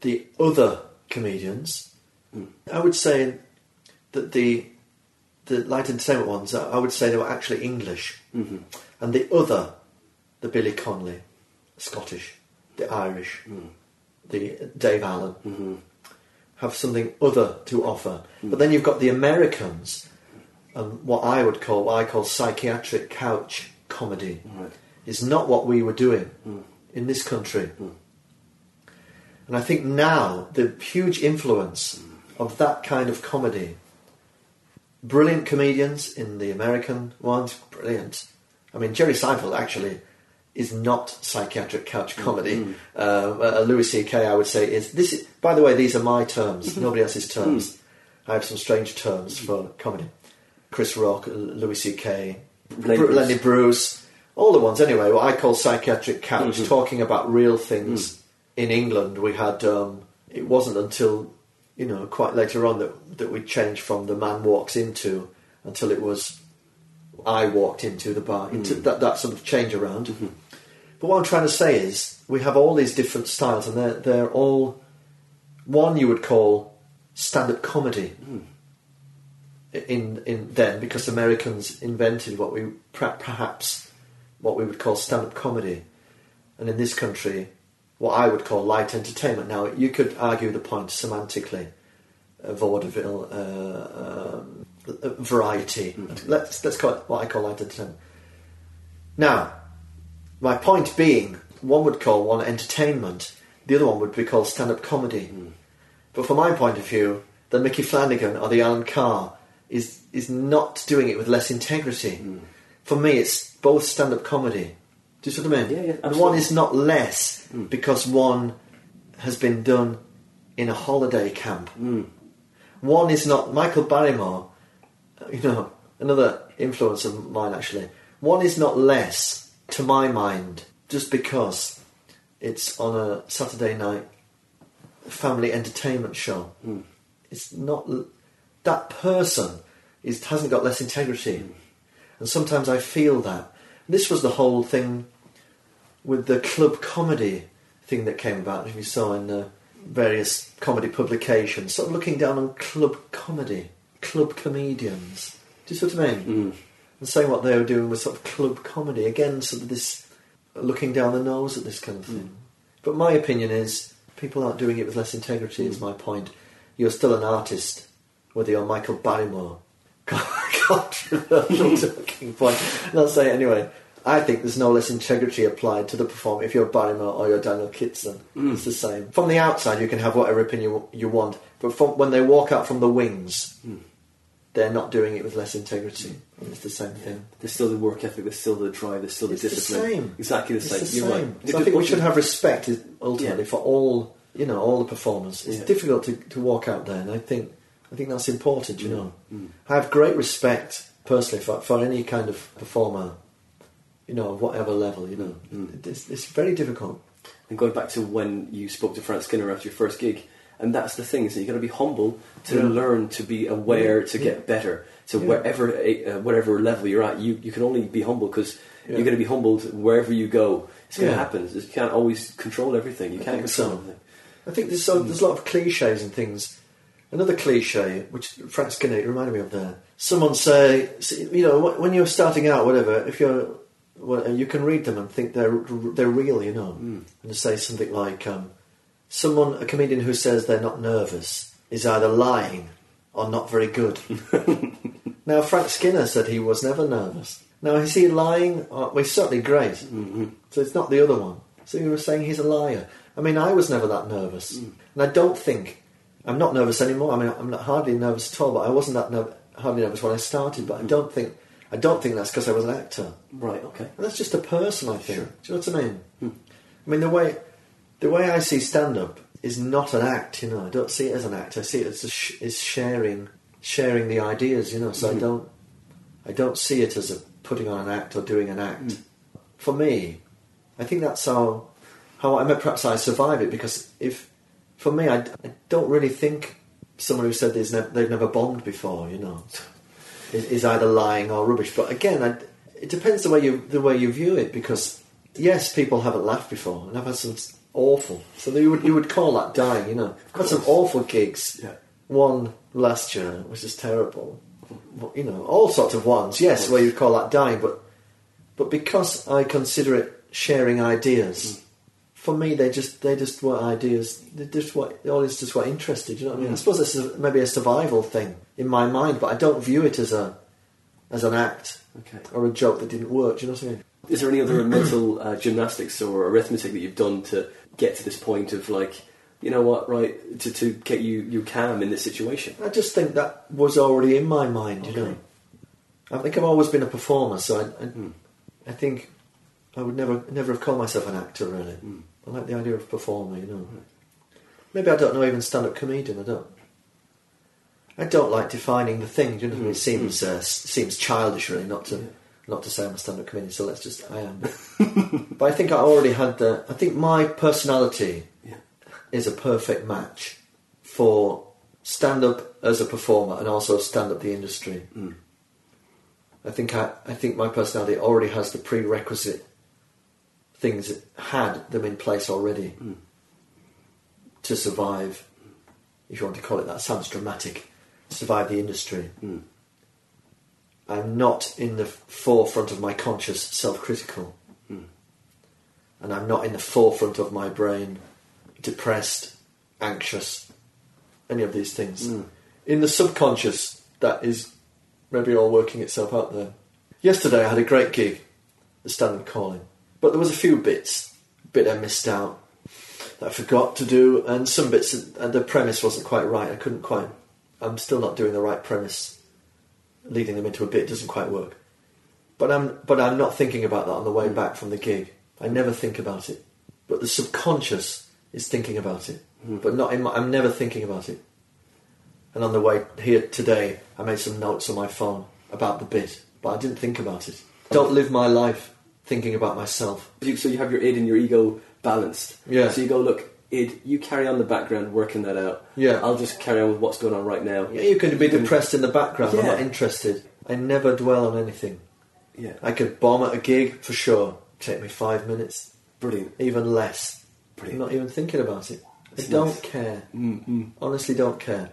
the other comedians. Mm. I would say that the the light entertainment ones, I would say they were actually English, mm-hmm. And the other, the Billy Connolly, Scottish, the Irish, hmm. the Dave Allen, mm-hmm. have something other to offer. Hmm. But then you've got the Americans, and what I would call, what I call psychiatric couch comedy Right. is not what we were doing hmm. in this country. And I think now the huge influence of that kind of comedy, brilliant comedians in the American ones, brilliant. I mean, Jerry Seinfeld actually is not psychiatric couch mm, comedy. Mm. Uh, uh, Louis C.K. I would say is this. Is, by the way, these are my terms, mm-hmm. nobody else's mm. terms. I have some strange terms for comedy. Chris Rock, Louis C.K., Lenny Bruce. Lenny Bruce, all the ones anyway. What I call psychiatric couch, mm-hmm. talking about real things. In England, we had. Um, it wasn't until you know quite later on that that we changed from the man walks into until it was I walked into the bar. Into that that sort of change around. But what I'm trying to say is we have all these different styles, and they're they're all one you would call stand-up comedy in in then because Americans invented what we perhaps what we would call stand-up comedy, and in this country, what I would call light entertainment. Now you could argue the point semantically, uh, vaudeville, uh, um, variety. Let's let's call it what I call entertainment. Now, my point being, one would call one entertainment, the other one would be called stand-up comedy. Hmm. But from my point of view, the Micky Flanagan or the Alan Carr is is not doing it with less integrity. Hmm. For me, it's both stand-up comedy. Do you see what I mean? Yeah, yeah, and one is not less hmm. because one has been done in a holiday camp. One is not Michael Barrymore. Uh, You know, another influence of mine actually. One is not less, to my mind, just because it's on a Saturday night family entertainment show. It's not that person is hasn't got less integrity, and sometimes I feel that. This was the whole thing with the club comedy thing that came about. If you saw in the various comedy publications, sort of looking down on club comedy, club comedians. Do you see what I mean? Mm. And saying what they were doing was sort of club comedy again, sort of this looking down the nose at this kind of thing. Mm. But my opinion is people aren't doing it with less integrity. Is mm. my point. You're still an artist, whether you're Michael Barrymore. Controversial talking point. Not say it anyway. I think there's no less integrity applied to the performer if you're Barrymore or you're Daniel Kitson. It's the same. From the outside, you can have whatever opinion you want, but from, when they walk out from the wings, they're not doing it with less integrity. And it's the same thing. There's still the work ethic, there's still the drive, there's still It's the the discipline. same. Exactly the It's same. the You're same. right. So I think we should have respect ultimately Yeah. for all you know all the performers. It's Yeah. difficult to, to walk out there, and I think I think that's important. Mm. You know, I have great respect personally for for any kind of performer. You know, of whatever level. You know, Mm. it's, it's very difficult. And going back to when you spoke to Frank Skinner after your first gig, and that's the thing, is that you've got to be humble to Yeah. learn, to be aware, to get better. So wherever, uh, whatever level you're at, you, you can only be humble because you're going to be humbled wherever you go. It's going to happen. You can't always control everything. You I can't control so. everything. I think there's so, there's a lot of cliches and things. Another cliche, which Frank Skinner reminded me of there. Someone say, you know, when you're starting out, whatever, if you're, well, you can read them and think they're they're real, you know, and say something like, um, someone, a comedian who says they're not nervous is either lying or not very good. now, Frank Skinner said he was never nervous. Now, is he lying? Or, well, he's certainly great. Mm-hmm. So it's not the other one. So you were saying he's a liar. I mean, I was never that nervous. Mm. And I don't think, I'm not nervous anymore. I mean, I'm not hardly nervous at all, but I wasn't that ner- hardly nervous when I started. But I mm. don't think, I don't think that's because I was an actor. Right, okay. And that's just a person, I think. Do you know what I mean? Hmm. I mean, the way the way I see stand up is not an act. You know, I don't see it as an act. I see it as a sh- is sharing sharing the ideas. You know, so I mm-hmm. don't I don't see it as a putting on an act or doing an act. Mm. For me, I think that's how how I mean, perhaps I survive it because if for me, I, I don't really think someone who said they've never, they've never bombed before. You know, is, is either lying or rubbish. But again, I, it depends the way you the way you view it. Because yes, people haven't laughed before, and I've had some awful. So you would you would call that dying. You know, I've had some awful gigs. Yeah. One last year, which is terrible. You know, all sorts of ones. Yes, where you'd call that dying, but but because I consider it sharing ideas. For me, they just they just were ideas. They just what all is just were interested. You know what I mean? I suppose this is maybe a survival thing in my mind, but I don't view it as a as an act Okay. or a joke that didn't work. Do you know what I mean? Is there any other mental uh, gymnastics or arithmetic that you've done to get to this point of like, you know what, right, to, to get you, you calm in this situation? I just think that was already in my mind, you Okay. know. I think I've always been a performer, so I, I, Mm. I think I would never never have called myself an actor, really. Mm. I like the idea of performer, you know. Maybe I don't know even stand up comedian, I don't. I don't like defining the thing, you know, Mm. it seems uh, seems childish, really, not to Yeah. Not to say I'm a stand up comedian, so let's just, I am. but I think I already had the, I think my personality Yeah. is a perfect match for stand up as a performer and also stand up the industry. Mm. I think I, I think my personality already has the prerequisite things had them in place already Mm. to survive. If you want to call it that, sounds dramatic. Survive the industry. Mm. I'm not in the forefront of my conscious self-critical, Mm. and I'm not in the forefront of my brain, depressed, anxious, any of these things. Mm. In the subconscious, that is maybe all working itself out there. Yesterday, I had a great gig, the Standon Calling, but there was a few bits, bit I missed out that I forgot to do, and some bits uh, the premise wasn't quite right. I couldn't quite. I'm still not doing the right premise, leading them into a bit doesn't quite work. But I'm but I'm not thinking about that on the way back from the gig. I never think about it, but the subconscious is thinking about it, hmm. but not in my. I'm never thinking about it. And on the way here today, I made some notes on my phone about the bit, but I didn't think about it. Don't live my life thinking about myself. So you have your id and your ego balanced. Yeah. So you go, look, id, you carry on the background working that out. Yeah. I'll just carry on with what's going on right now. Yeah, you can be depressed in the background. I'm Yeah. not interested. I never dwell on anything. Yeah. I could bomb at a gig for sure. Take me five minutes, Brilliant. even less. Brilliant. I'm not even thinking about it. I don't nice. care. Mm-hmm. Honestly, don't care.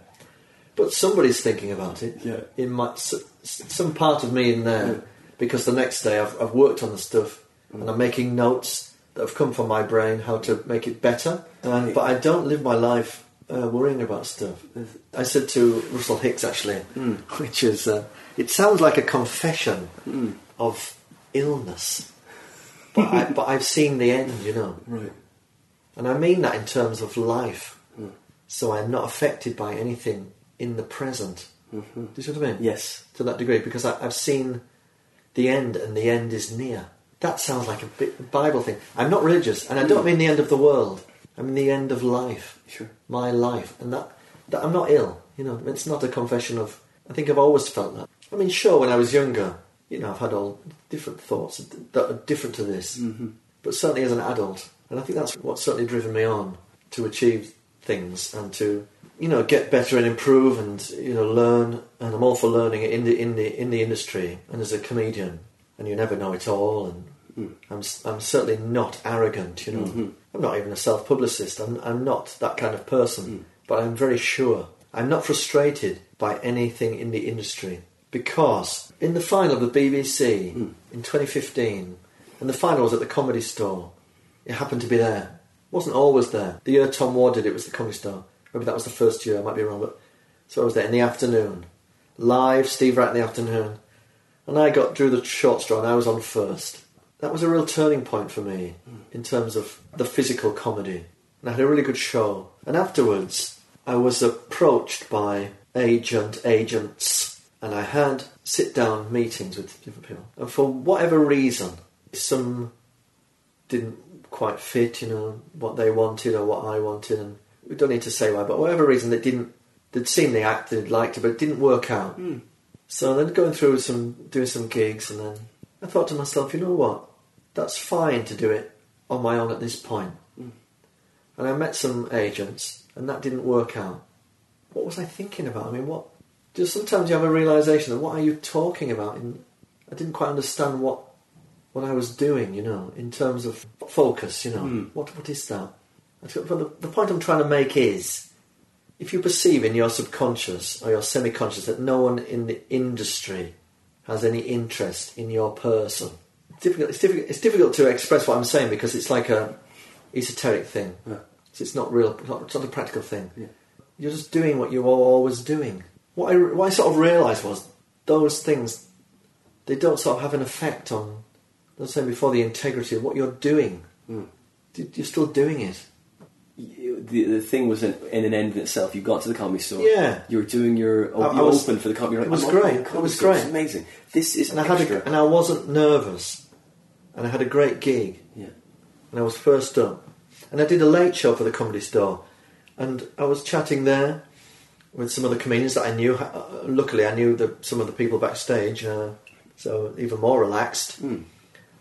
But somebody's thinking about it. Yeah. In my s- s- some part of me in there, because the next day I've, I've worked on the stuff Mm. and I'm making notes that have come from my brain how to make it better. But I don't live my life uh, worrying about stuff. I said to Russell Hicks actually, Mm. which is uh, it sounds like a confession Mm. of illness, but I, but I've seen the end, you know, Right. and I mean that in terms of life. Mm. So I'm not affected by anything in the present. Mm-hmm. Do you see what I mean? Yes. To that degree, because I, I've seen the end, and the end is near. That sounds like a bit Bible thing. I'm not religious, and I don't mean the end of the world. I mean the end of life, Sure. my life, and that that I'm not ill. You know, it's not a confession of. I think I've always felt that. I mean, sure, when I was younger, you know, I've had all different thoughts that are different to this, Mm-hmm. but certainly as an adult, and I think that's what's certainly driven me on to achieve things and to you know get better and improve and you know learn. And I'm all for learning in the in the in the industry and as a comedian, and you never know it all. And Mm. I'm I'm certainly not arrogant. You know, Mhm. I'm not even a self publicist. I'm I'm not that kind of person. Mm. But I'm very sure I'm not frustrated by anything in the industry because in the final of the BBC Mm. in 2015, and the final was at the Comedy Store. It happened to be there. wasn't always there. The year Tom Ward did it was the Comedy Store. Maybe that was the first year. I might be wrong, but so I was there in the afternoon, live. Steve Wright in the afternoon, and I got drew the short straw, and I was on first. That was a real turning point for me in terms of the physical comedy. And I had a really good show. And afterwards, I was approached by agent agents, and I had sit down meetings with different people. And for whatever reason, some didn't quite fit, you know, what they wanted or what I wanted, and we don't need to say why, but whatever reason, they didn't. They'd seen the act, they'd liked it, but it didn't work out. Mm. So then going through some, doing some gigs, and then I thought to myself, you know what? That's fine to do it on my own at this point. Mm. And I met some agents, and that didn't work out. What was I thinking about? I mean, what? Just sometimes you have a realization of what are you talking about? And I didn't quite understand what what I was doing, you know, in terms of focus, you know. Mm. What what is that? The, the point I'm trying to make is, if you perceive in your subconscious or your semi-conscious that no one in the industry has any interest in your person, it's difficult. It's difficult. It's difficult to express what I'm saying because it's like a esoteric thing. Yeah. So it's not real. It's not, it's not a practical thing. Yeah. You're just doing what you were always doing. What I, what I sort of realised was those things, they don't sort of have an effect on I was saying before, the integrity of what you're doing. Mm. You're still doing it. The, the thing was in, in an end in itself. You got to the comedy store. Yeah. You were doing your. Oh, I- you I was- opened for the comedy. Like, it was I'm great. It was great. It's amazing. This is And I had a, and I wasn't nervous, and I had a great gig, yeah. and I was first up, and I did a late show for the comedy store, and I was chatting there with some of the comedians that I knew. Uh, Luckily, I knew the, some of the people backstage, uh, so even more relaxed. Mm.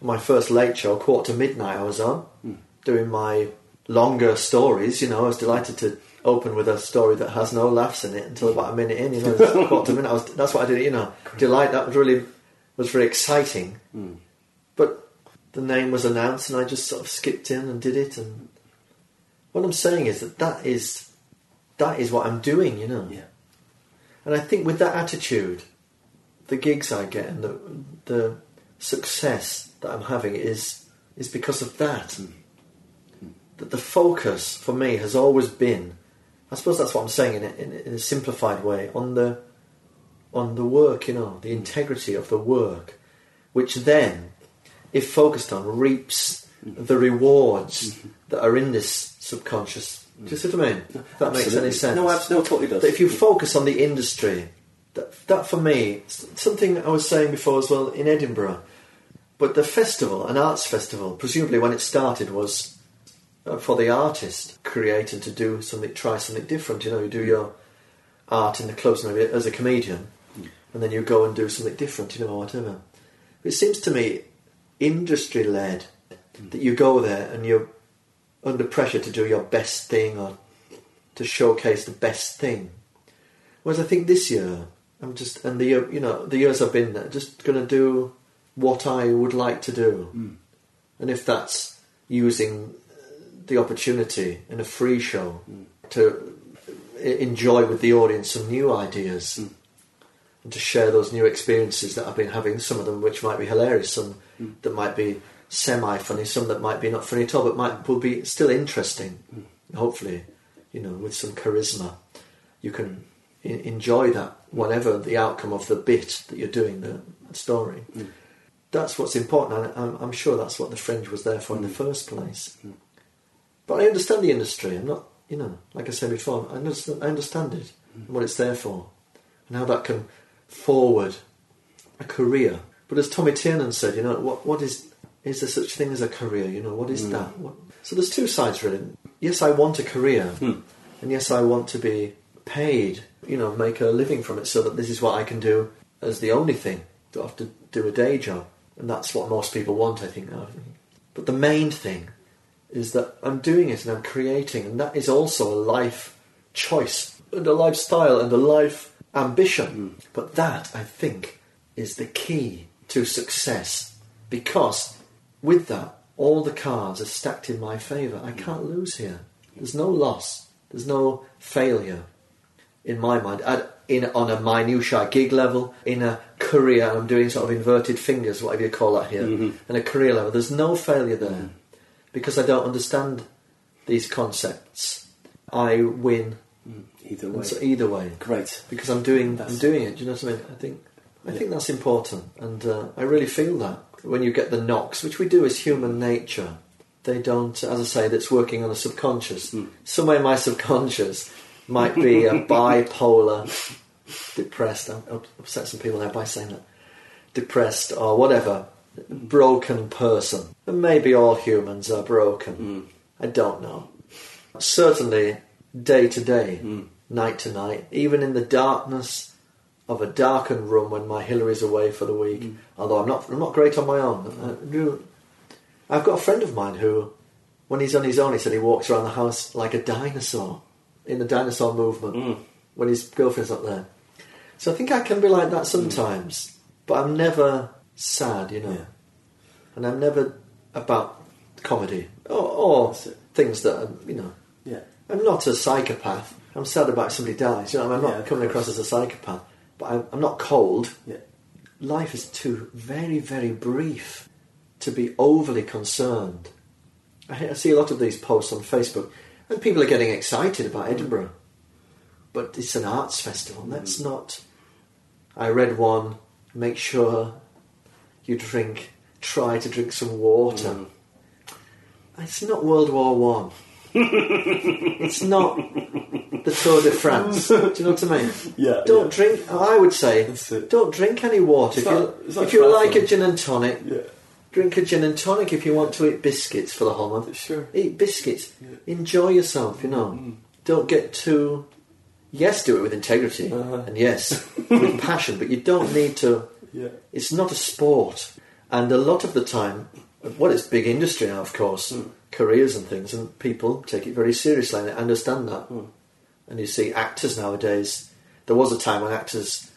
My first late show, quarter to midnight, I was on doing my longer stories. You know, I was delighted to open with a story that has no laughs in it until about a minute in. You know, quarter midnight. I was, that's what I did. You know, delight. That was really was very exciting. Mm. But the name was announced, and I just sort of skipped in and did it. And what I'm saying is that that is that is what I'm doing. You know. Yeah. And I think with that attitude, the gigs I get and the the success that I'm having is is because of that. That the focus for me has always been, I suppose that's what I'm saying in a, in, a- in a simplified way, on the on the work, you know, the integrity of the work, which then, if focused on, reaps mm-hmm. the rewards mm-hmm. that are in this subconscious. Do you see what I mean? If that makes any sense. No, absolutely. No, totally does. That if you focus on the industry, that, that for me, something I was saying before as well in Edinburgh, but the festival, an arts festival, presumably when it started was for the artist creating to do something, try something different. You know, you do your art in the clubs maybe as a comedian, and then you go and do something different, you know, whatever. It seems to me industry led that you go there and you're under pressure to do your best thing or to showcase the best thing. Whereas I think this year, I'm just, and the you know, the years I've been there, just going to do what I would like to do. Mm. And if that's using the opportunity in a free show to e- enjoy with the audience some new ideas mm. and to share those new experiences that I've been having, some of them which might be hilarious, some mm. that might be semi funny, some that might be not funny at all, but might will be still interesting. Mm. Hopefully, you know, with some charisma, you can enjoy that, whatever the outcome of the bit that you're doing, the story. That's what's important, and I'm, I'm sure that's what the fringe was there for in the first place. But I understand the industry. I'm not, you know, like I said before, I understand, I understand it and what it's there for, and how that can forward a career. But as Tommy Tiernan said, you know, what what is is there such thing as a career? You know, what is hmm. that? What, so there's two sides really. Yes, I want a career, hmm. and yes, I want to be paid. You know, make a living from it, so that this is what I can do as the only thing. Don't have to do a day job, and that's what most people want, I think. But the main thing is that I'm doing it and I'm creating, and that is also a life choice and a lifestyle and a life ambition. Hmm. But that, I think, is the key to success because with that, all the cards are stacked in my favour. I hmm. can't lose here. There's no loss, there's no failure in my mind. At, in, on a minutiae gig level, in a career, I'm doing sort of inverted fingers, whatever you call that here, mm-hmm. in a career level, there's no failure there hmm. Because I don't understand these concepts. I win Either way. so either way Great. because I'm doing I'm doing it. Do you know what I mean? I think I think that's important, and uh, I really feel that when you get the knocks, which we do as human nature, they don't. As I say, that's working on the subconscious. Somewhere in my subconscious might be a bipolar, depressed. I'll upset some people now by saying that. Depressed or whatever, broken person. And maybe all humans are broken. Hmm. I don't know. Certainly, day to day, hmm. night to night, even in the darkness of a darkened room when my Hillary's away for the week. Hmm. Although I'm not, I'm not great on my own. Uh, Do- I've got a friend of mine who, when he's on his own, he said he walks around the house like a dinosaur in the dinosaur movement when his girlfriend's not there. So I think I can be like that sometimes, but I'm never sad, you know, Yeah. and I'm never about comedy or, or things that are, you know. Yeah. I'm not a psychopath. I'm sad about somebody dies. You know, I'm not Yeah, coming across as a psychopath, but I'm, I'm not cold. Yeah. Life is too very, very brief to be overly concerned. I, I see a lot of these posts on Facebook, and people are getting excited about mm. Edinburgh, but it's an arts festival. That's mm. not. I read one. Make sure you drink try to drink some water. Mm. It's not World War One. it's not the Tour de France. Do you know what I mean? Yeah, Don't yeah. drink. I would say, don't drink any water. It's if not- you, if you like a gin and tonic, Yeah. drink a gin and tonic. If you want to eat biscuits for the whole month, Sure. eat biscuits. Yeah. Enjoy yourself. You know. Mm. Don't get too. Yes, do it with integrity Uh-huh. and yes, with passion. But you don't need to. Yeah. It's not a sport, and a lot of the time, well, it's big industry now, of course, Mm. careers and things, and people take it very seriously, and I understand that. Mm. And you see actors nowadays. There was a time when actors,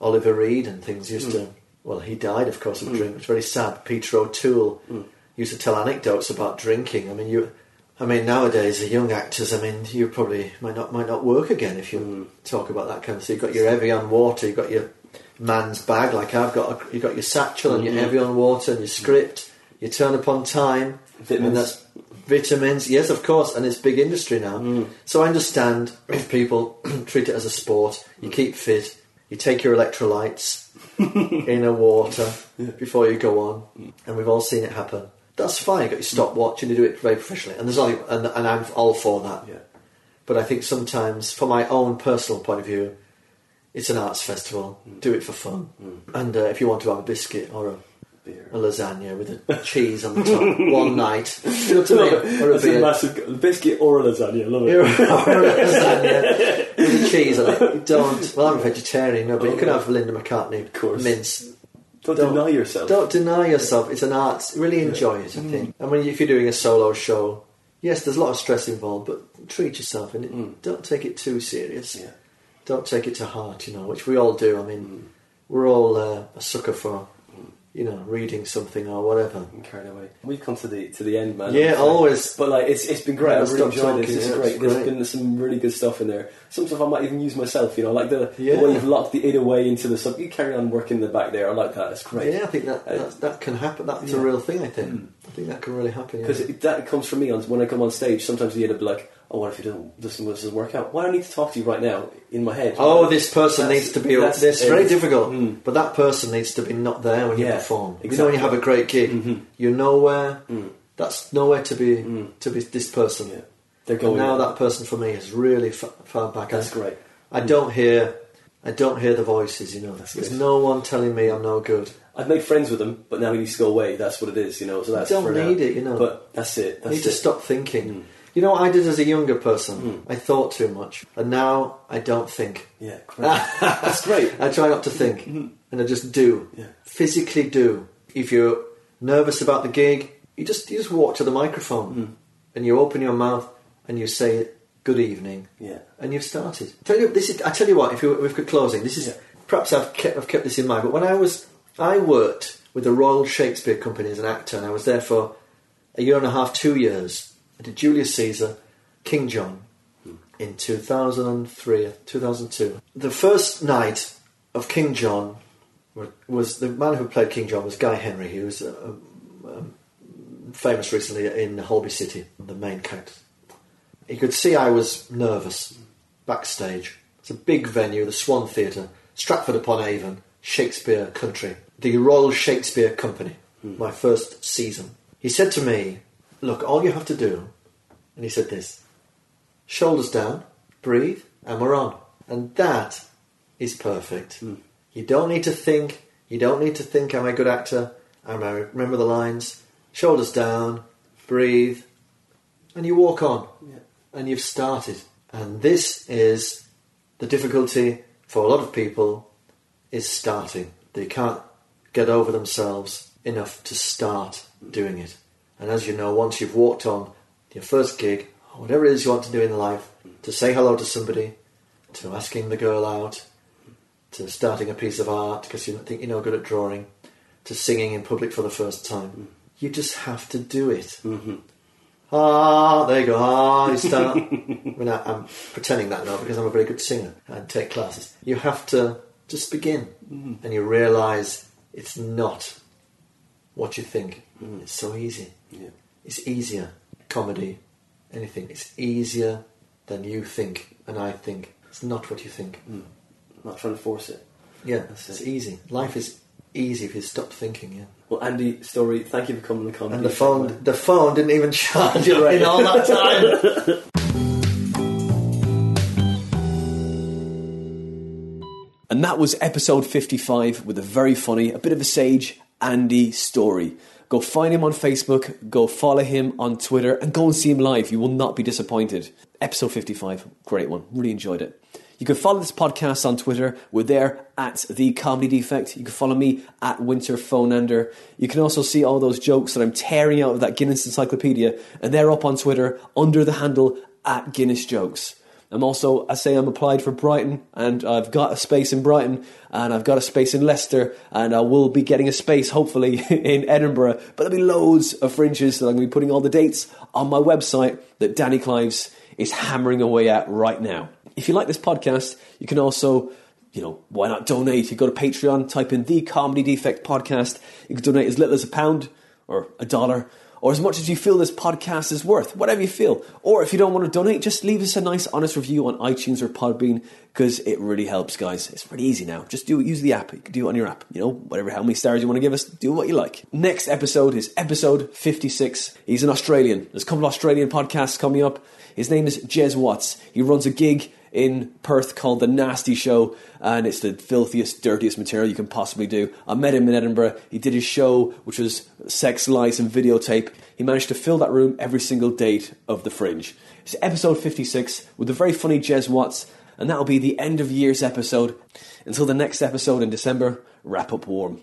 Oliver Reed and things, used to. Well, he died, of course, of Mm. drink. It's very sad. Peter O'Toole Mm. used to tell anecdotes about drinking. I mean, you. I mean, nowadays the young actors. I mean, you probably might not might not work again if you Mm. talk about that kind of. So you've got your Evian water, you've got your man's bag like I've got. A, You've got your satchel and your Mhm. on water and your script. You turn upon time. Vitamins. And that's vitamins. Yes, of course, and it's big industry now. Mm. So I understand if people treat it as a sport. You keep fit. You take your electrolytes in a water before you go on, and we've all seen it happen. That's fine. You got your stopwatch and you do it very professionally, and there's only and, and I'm all for that. Yeah. But I think sometimes, from my own personal point of view, it's an arts festival. Do it for fun, and uh, if you want to have a biscuit or a Beer. a lasagna with a cheese on the top one night. You know what I mean? Or a a massive biscuit or a lasagna. I love or it. a lasagna with a cheese on it. You don't. Well, I'm a vegetarian, no, but you can have Linda McCartney Of course. mince. Don't, Don't- deny yourself. Don't deny yourself. It's an art. Really enjoy it. I think. And when you, if you're doing a solo show, yes, there's a lot of stress involved, but treat yourself and Mm. don't take it too serious. Yeah. Don't take it to heart. You know, which we all do. I mean, we're all uh, a sucker for, you know, reading something or whatever. I'm carried away. We've come to the to the end, man. Yeah, always. But like, it's it's been great. I've really enjoyed this. is yeah, great. it's There's great. been some really good stuff in there. Some stuff I might even use myself. You know, like the, Yeah. the way you've locked the it away into the sub. You carry on working the back there. I like that. It's great. Yeah, I think that Uh, that, that can happen. That's a real thing. I think. Mm. I think that can really happen. Yeah. Because that comes from me on when I come on stage. Sometimes the it'll be like, "Oh, what if it doesn't doesn't, doesn't work out? Why do I need to talk to you right now in my head?" oh, this person That's- needs to be. that's It's very it. difficult, Mm. but that person needs to be not there when you Yeah, perform. You know, when you have a great gig, Mhm. you're nowhere. Mm. That's nowhere to be. Mm. To be this person. Yeah, they're And going now there. that person for me is really fa- far back. That's great. I don't hear. I don't hear the voices. You know, That's there's good. no one telling me I'm no good. I've made friends with them, but now he needs to go away. That's what it is, you know. So that's don't for now. need it, you know. But that's it. That's need to stop thinking. You know what I did as a younger person? Mm. I thought too much, and now I don't think. Yeah, great. that's great. I try not to think, Mhm. and I just do. Yeah. Physically do. If you're nervous about the gig, you just you just walk to the microphone Mm. and you open your mouth and you say "Good evening," Yeah. and you've started. Tell you this is. I tell you what. If, you, if we're closing, this is Yeah. perhaps I've kept, I've kept this in mind. But when I was, I worked with the Royal Shakespeare Company as an actor, and I was there for a year and a half, two years. I did Julius Caesar, King John, in 2003, 2002. The first night of King John was the man who played King John was Guy Henry. He was uh, um, famous recently in Holby City, the main character. He could see I was nervous backstage. It's a big venue, the Swan Theatre, Stratford upon Avon, Shakespeare Country, the Royal Shakespeare Company, my first season. He said to me, Look, all you have to do, and he said this shoulders down, breathe, and we're on. And that is perfect. Mm. You don't need to think, you don't need to think, am I a good actor? Am I remember the lines? Shoulders down, breathe, and you walk on Yeah. and you've started. And this is the difficulty for a lot of people is starting. They can't get over themselves enough to start doing it. And as you know, once you've walked on your first gig, or whatever it is you want to do in life, to say hello to somebody, to asking the girl out, to starting a piece of art because you think you're no good at drawing, to singing in public for the first time, you just have to do it. Mm-hmm. Ah, there you go. Ah, you start. I mean, I, I'm pretending that now because I'm a very good singer and take classes. You have to just begin, Mm-hmm. and you realise it's not what you think. Mm. It's so easy. Yeah. It's easier. Comedy, anything. It's easier than you think, and I think. It's not what you think. Mm. Not trying to force it. Yeah, That's it's it. easy. Life is easy if you stop thinking. Yeah. Well, Andy Storey, thank you for coming on the comedy. And the phone, man. the phone didn't even charge you in all that time. And that was episode 55 with a very funny, a bit of a sage, Andy Storey. Go find him on Facebook, go follow him on Twitter, and go and see him live. You will not be disappointed. Episode 55, great one. Really enjoyed it. You can follow this podcast on Twitter. We're there at The Comedy Defect. You can follow me at Winter Phonander. You can also see all those jokes that I'm tearing out of that Guinness Encyclopedia, and they're up on Twitter under the handle at Guinness Jokes. I'm also, I say, I'm applied for Brighton, and I've got a space in Brighton, and I've got a space in Leicester, and I will be getting a space, hopefully, in Edinburgh. But there'll be loads of fringes that I'm going to be putting all the dates on my website that Danny Clives is hammering away at right now. If you like this podcast, you can also you know, why not donate? You go to Patreon, type in the Comedy Defect Podcast. You can donate as little as a pound or a dollar or as much as you feel this podcast is worth, whatever you feel. Or if you don't want to donate, just leave us a nice, honest review on iTunes or Podbean because it really helps, guys. It's pretty easy now. Just do use the app. You can do it on your app. You know, whatever, how many stars you want to give us, do what you like. Next episode is episode 56. He's an Australian. There's a couple of Australian podcasts coming up. His name is Jez Watts. He runs a gig in Perth called The Nasty Show, and it's the filthiest, dirtiest material you can possibly do. I met him in Edinburgh. He did his show, which was Sex, Lies, and Videotape. He managed to fill that room every single date of The Fringe. It's episode 56 with the very funny Jez Watts, and that'll be the end of year's episode. Until the next episode in December, wrap up warm.